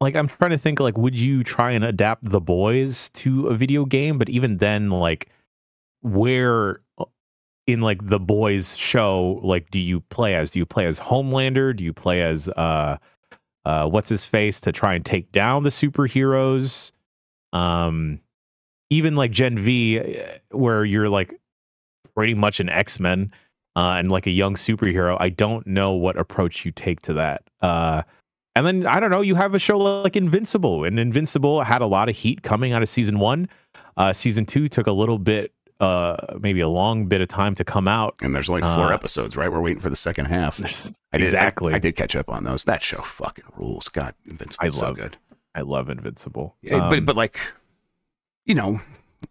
Like I'm trying to think like would you try and adapt the boys to a video game? But even then like where uh, in like the boys show like do you play as? Do you play as homelander? Do you play as uh uh what's his face to try and take down the superheroes um even like gen v uh, where you're like pretty much an x-men uh and like a young superhero i don't know what approach you take to that uh and then I don't know, you have a show like Invincible, and Invincible had a lot of heat coming out of season one. Uh, season two took a little bit, uh, maybe a long bit of time to come out. and there's only four Uh, episodes right we're waiting for the second half I did, exactly. I, I did catch up on those that show fucking rules god invincible I so love good I love Invincible. Yeah, but Um, but like you know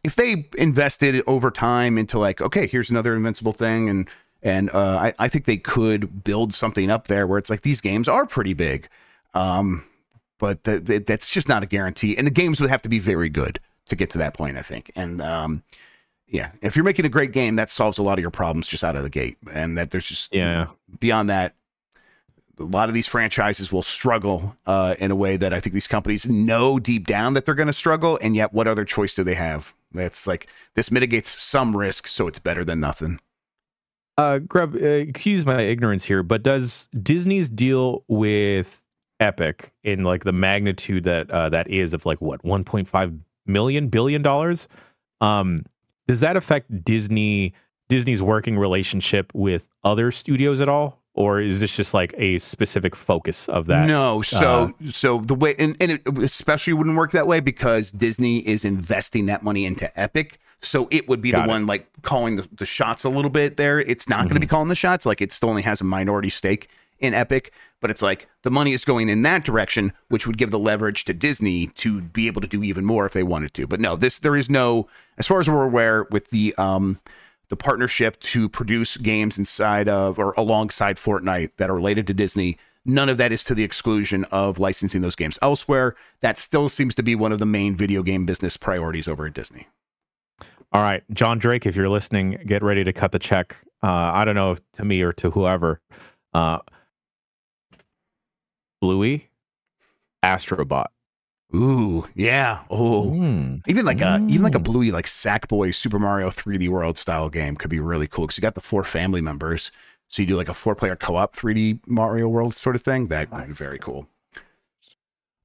if they invested over time into like okay here's another invincible thing and and uh, I, I think they could build something up there where it's like these games are pretty big. Um but the, the, that's just not a guarantee. And the games would have to be very good to get to that point i think. And um yeah if you're making a great game that solves a lot of your problems just out of the gate. And that there's just yeah, beyond that, a lot of these franchises will struggle uh, in a way that I think these companies know deep down that they're going to struggle. And yet, what other choice do they have? That's like this mitigates some risk, so it's better than nothing. uh, Grubb, uh, excuse my ignorance here, but does Disney's deal with Epic in like the magnitude that uh, that is of like what 1.5 million billion dollars? Um, does that affect Disney Disney's working relationship with other studios at all, or is this just like a specific focus of that? No, so uh, so the way and, and it especially wouldn't work that way because Disney is investing that money into Epic. So it would be the it. one like calling the, the shots a little bit there. It's not going to be Mm-hmm. calling the shots. Like it still only has a minority stake in Epic, but it's like the money is going in that direction, which would give the leverage to Disney to be able to do even more if they wanted to. But no, this there is no as far as we're aware with the um the partnership to produce games inside of or alongside Fortnite that are related to Disney. None of that is to the exclusion of licensing those games elsewhere. That still seems to be one of the main video game business priorities over at Disney. All right, John Drake, if you're listening, get ready to cut the check. Uh, I don't know if to me or to whoever. Uh, Bluey, Astrobot. Ooh, yeah. Oh, Mm. even like a even like a Mm. Bluey like Sackboy Super Mario 3D World style game could be really cool because you got the four family members, so you do like a four player co op 3D Mario World sort of thing. That would be very cool.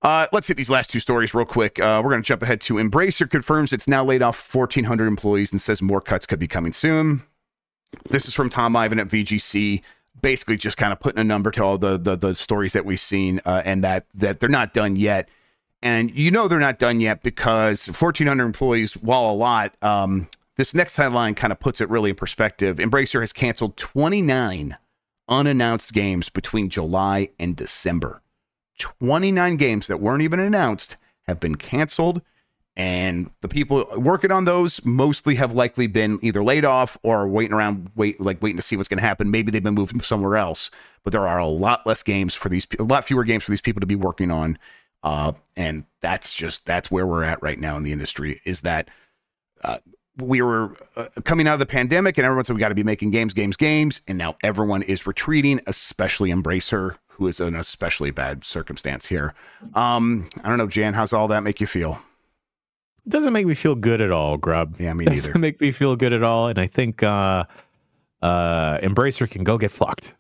Uh, let's hit these last two stories real quick. Uh, we're going to jump ahead to Embracer confirms it's now laid off 1,400 employees and says more cuts could be coming soon. This is from Tom Ivan at VGC, basically just kind of putting a number to all the the, the stories that we've seen, uh, and that that they're not done yet. And you know they're not done yet because 1,400 employees, while a lot, um, this next headline kind of puts it really in perspective. Embracer has canceled 29 unannounced games between July and December. 29 games that weren't even announced have been canceled. And the people working on those mostly have likely been either laid off or waiting around, wait like waiting to see what's going to happen. Maybe they've been moved somewhere else. But there are a lot less games for these, a lot fewer games for these people to be working on. Uh, and that's just that's where we're at right now in the industry. Is that uh, we were uh, coming out of the pandemic, and everyone said we got to be making games, games, games, and now everyone is retreating, especially Embracer, who is in an especially bad circumstance here. Um, I don't know, Jan, how's all that make you feel? It doesn't make me feel good at all, Grubb. Yeah, me doesn't neither. make me feel good at all. And I think uh, uh, Embracer can go get fucked.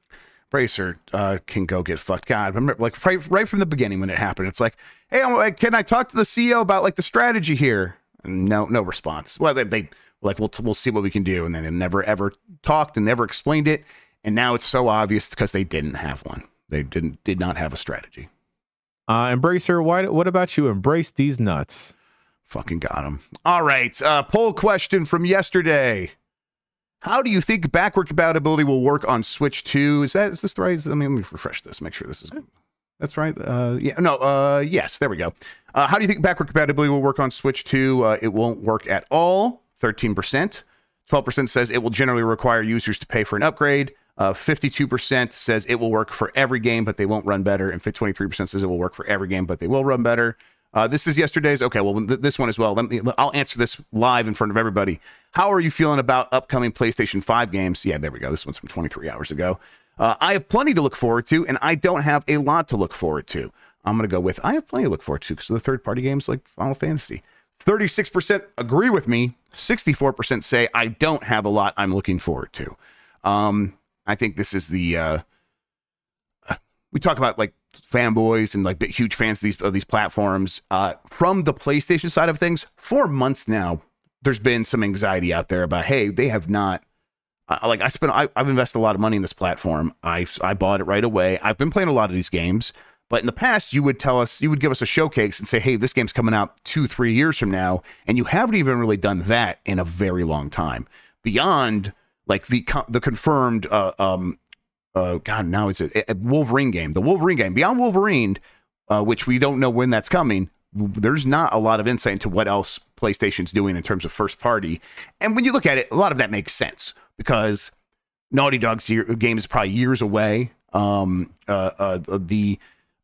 Bracer uh, can go get fucked. God, remember, like right, right from the beginning when it happened, it's like, hey, I'm, can I talk to the CEO about like the strategy here? No, no response. Well, they, they like, we'll we'll see what we can do, and then they never ever talked and never explained it. And now it's so obvious because they didn't have one. They didn't did not have a strategy. Uh, Embracer, why, what about you? Embrace these nuts. Fucking got him. All right. Uh, poll question from yesterday. How do you think backward compatibility will work on Switch 2? Is that is this the right? I mean, let me refresh this. Make sure this is good. that's right. Uh, yeah. No. Uh, yes. There we go. Uh, how do you think backward compatibility will work on Switch 2? Uh, it won't work at all. Thirteen percent. Twelve percent says it will generally require users to pay for an upgrade. Uh, 52% says it will work for every game, but they won't run better. And 23% says it will work for every game, but they will run better. Uh, this is yesterday's. Okay, well, th- this one as well. Let me. I'll answer this live in front of everybody. How are you feeling about upcoming PlayStation 5 games? Yeah, there we go. This one's from 23 hours ago. Uh, I have plenty to look forward to, and I don't have a lot to look forward to. I'm going to go with I have plenty to look forward to because of the third party games like Final Fantasy. 36% agree with me. 64% say I don't have a lot I'm looking forward to. Um, I think this is the uh, we talk about like fanboys and like huge fans of these of these platforms. Uh, from the PlayStation side of things, for months now, there's been some anxiety out there about hey, they have not. Like I spent, I, I've invested a lot of money in this platform. I I bought it right away. I've been playing a lot of these games, but in the past, you would tell us, you would give us a showcase and say, hey, this game's coming out two, three years from now, and you haven't even really done that in a very long time. Beyond like the the confirmed uh, um uh God now it's a Wolverine game, the Wolverine game. Beyond Wolverine, uh, which we don't know when that's coming. There's not a lot of insight into what else PlayStation's doing in terms of first party. And when you look at it, a lot of that makes sense because Naughty Dog's year, game is probably years away. Um, uh, uh, the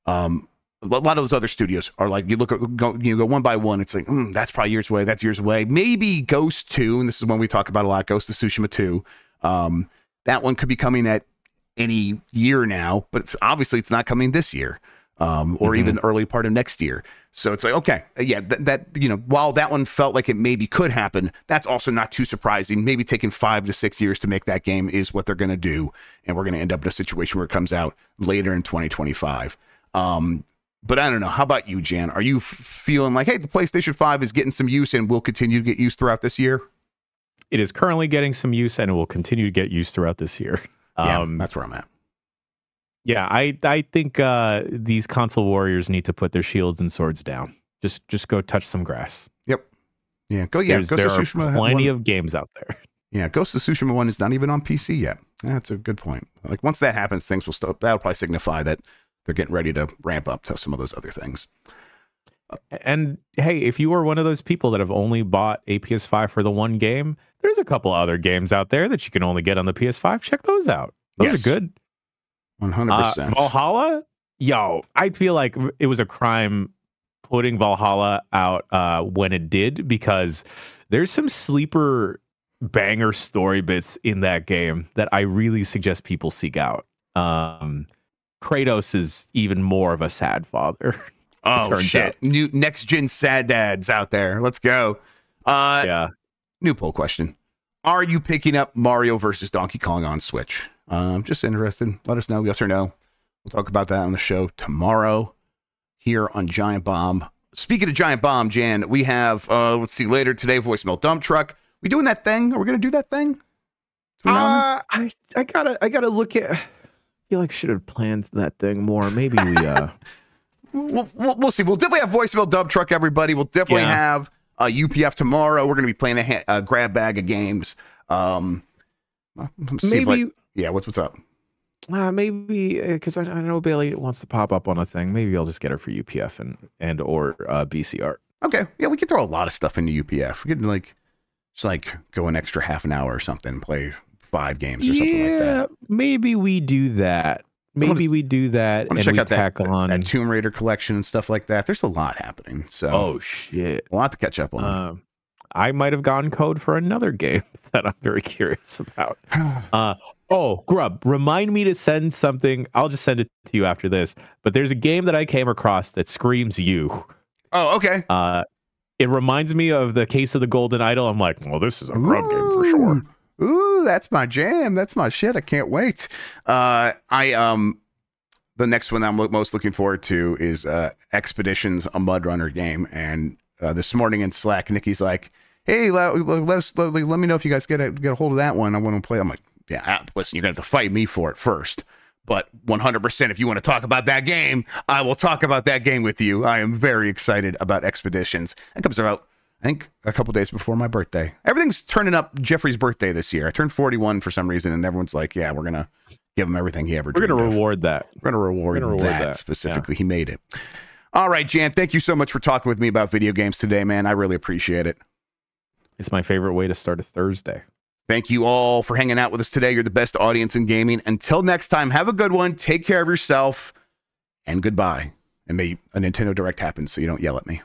um, a lot of those other studios are like you look at go, you go one by one. It's like mm, that's probably years away. That's years away. Maybe Ghost Two, and this is one we talk about a lot. Ghost of Tsushima Two. Um, that one could be coming at any year now, but it's obviously it's not coming this year, um, or Mhm. even early part of next year. So it's like okay, yeah, that, that you know, while that one felt like it maybe could happen, that's also not too surprising. Maybe taking five to six years to make that game is what they're going to do, and we're going to end up in a situation where it comes out later in 2025. Um, but I don't know. How about you, Jan? Are you f- feeling like, hey, the PlayStation 5 is getting some use and will continue to get used throughout this year? it is currently getting some use and it will continue to get use throughout this year. Yeah, Um, that's where I'm at. Yeah, I I think uh, these console warriors need to put their shields and swords down. Just just go touch some grass. Yep. Yeah, go. Yeah, There's, Ghost there of are plenty one- of games out there. Yeah, Ghost of Tsushima one is not even on PC yet. That's a good point. Like once that happens, things will stop. That'll probably signify that they're getting ready to ramp up to some of those other things. And hey, if you are one of those people that have only bought a PS5 for the one game, there's a couple other games out there that you can only get on the PS5. Check those out. Those Yes. are good. One hundred Uh, percent. Valhalla, yo, I feel like it was a crime putting Valhalla out uh, when it did because there's some sleeper banger story bits in that game that I really suggest people seek out. Um, Kratos is even more of a sad father. Oh shit! out. New next gen sad dads out there. Let's go. Uh, yeah. New poll question: Are you picking up Mario versus Donkey Kong on Switch? Um, just interested. Let us know, yes or no. We'll talk about that on the show tomorrow here on Giant Bomb. Speaking of Giant Bomb, Jan, we have uh, let's see later today voicemail dump truck. We doing that thing? Are we gonna do that thing? Uh, I I gotta I gotta look at. I feel like I should have planned that thing more. Maybe we uh we'll, we'll, we'll see. We'll definitely have voicemail dump truck, everybody. We'll definitely Yeah. have uh, UPF tomorrow. We're going to be playing a, ha- a grab bag of games. Um, let's if I- maybe yeah, what's what's up? uh, maybe because I, I know Bailey wants to pop up on a thing. Maybe I'll just get her for UPF and and or uh, BCR. Okay, yeah, we could throw a lot of stuff into UPF. We could like just like go an extra half an hour or something, play five games or something like that. maybe we do that. Maybe we do that and check we out that, on. that Tomb Raider collection and stuff like that. There's a lot happening, so oh shit! a lot to catch up on. Um, I might have gotten code for another game that I'm very curious about. Uh, oh, Grubb, remind me to send something. I'll just send it to you after this. But there's a game that I came across that screams you. oh, okay. Uh, it reminds me of the case of the Golden Idol. I'm like, well, this is a Grubb game for sure. Ooh, that's my jam. That's my shit. I can't wait. Uh, I um, the next one I'm lo- most looking forward to is uh, Expeditions, a MudRunner game. And uh, this morning in Slack, Nikki's like, "Hey, let, let us let, let me know if you guys get a, get a hold of that one. I want to play." I'm like, "Yeah, ah, listen, you're gonna have to fight me for it first. But 100%, if you want to talk about that game, I will talk about that game with you. I am very excited about Expeditions. That comes out, I think, a couple days before my birthday. Everything's turning up Jeffrey's birthday this year. I turned 41 for some reason, and everyone's like, yeah, we're going to give him everything he ever did. We're gonna reward that. We're going to reward, reward that, that, specifically. He made it. All right, Jan, thank you so much for talking with me about video games today, man. I really appreciate it. It's my favorite way to start a Thursday. Thank you all for hanging out with us today. You're the best audience in gaming. Until next time, have a good one. Take care of yourself, and goodbye. And may a Nintendo Direct happen so you don't yell at me.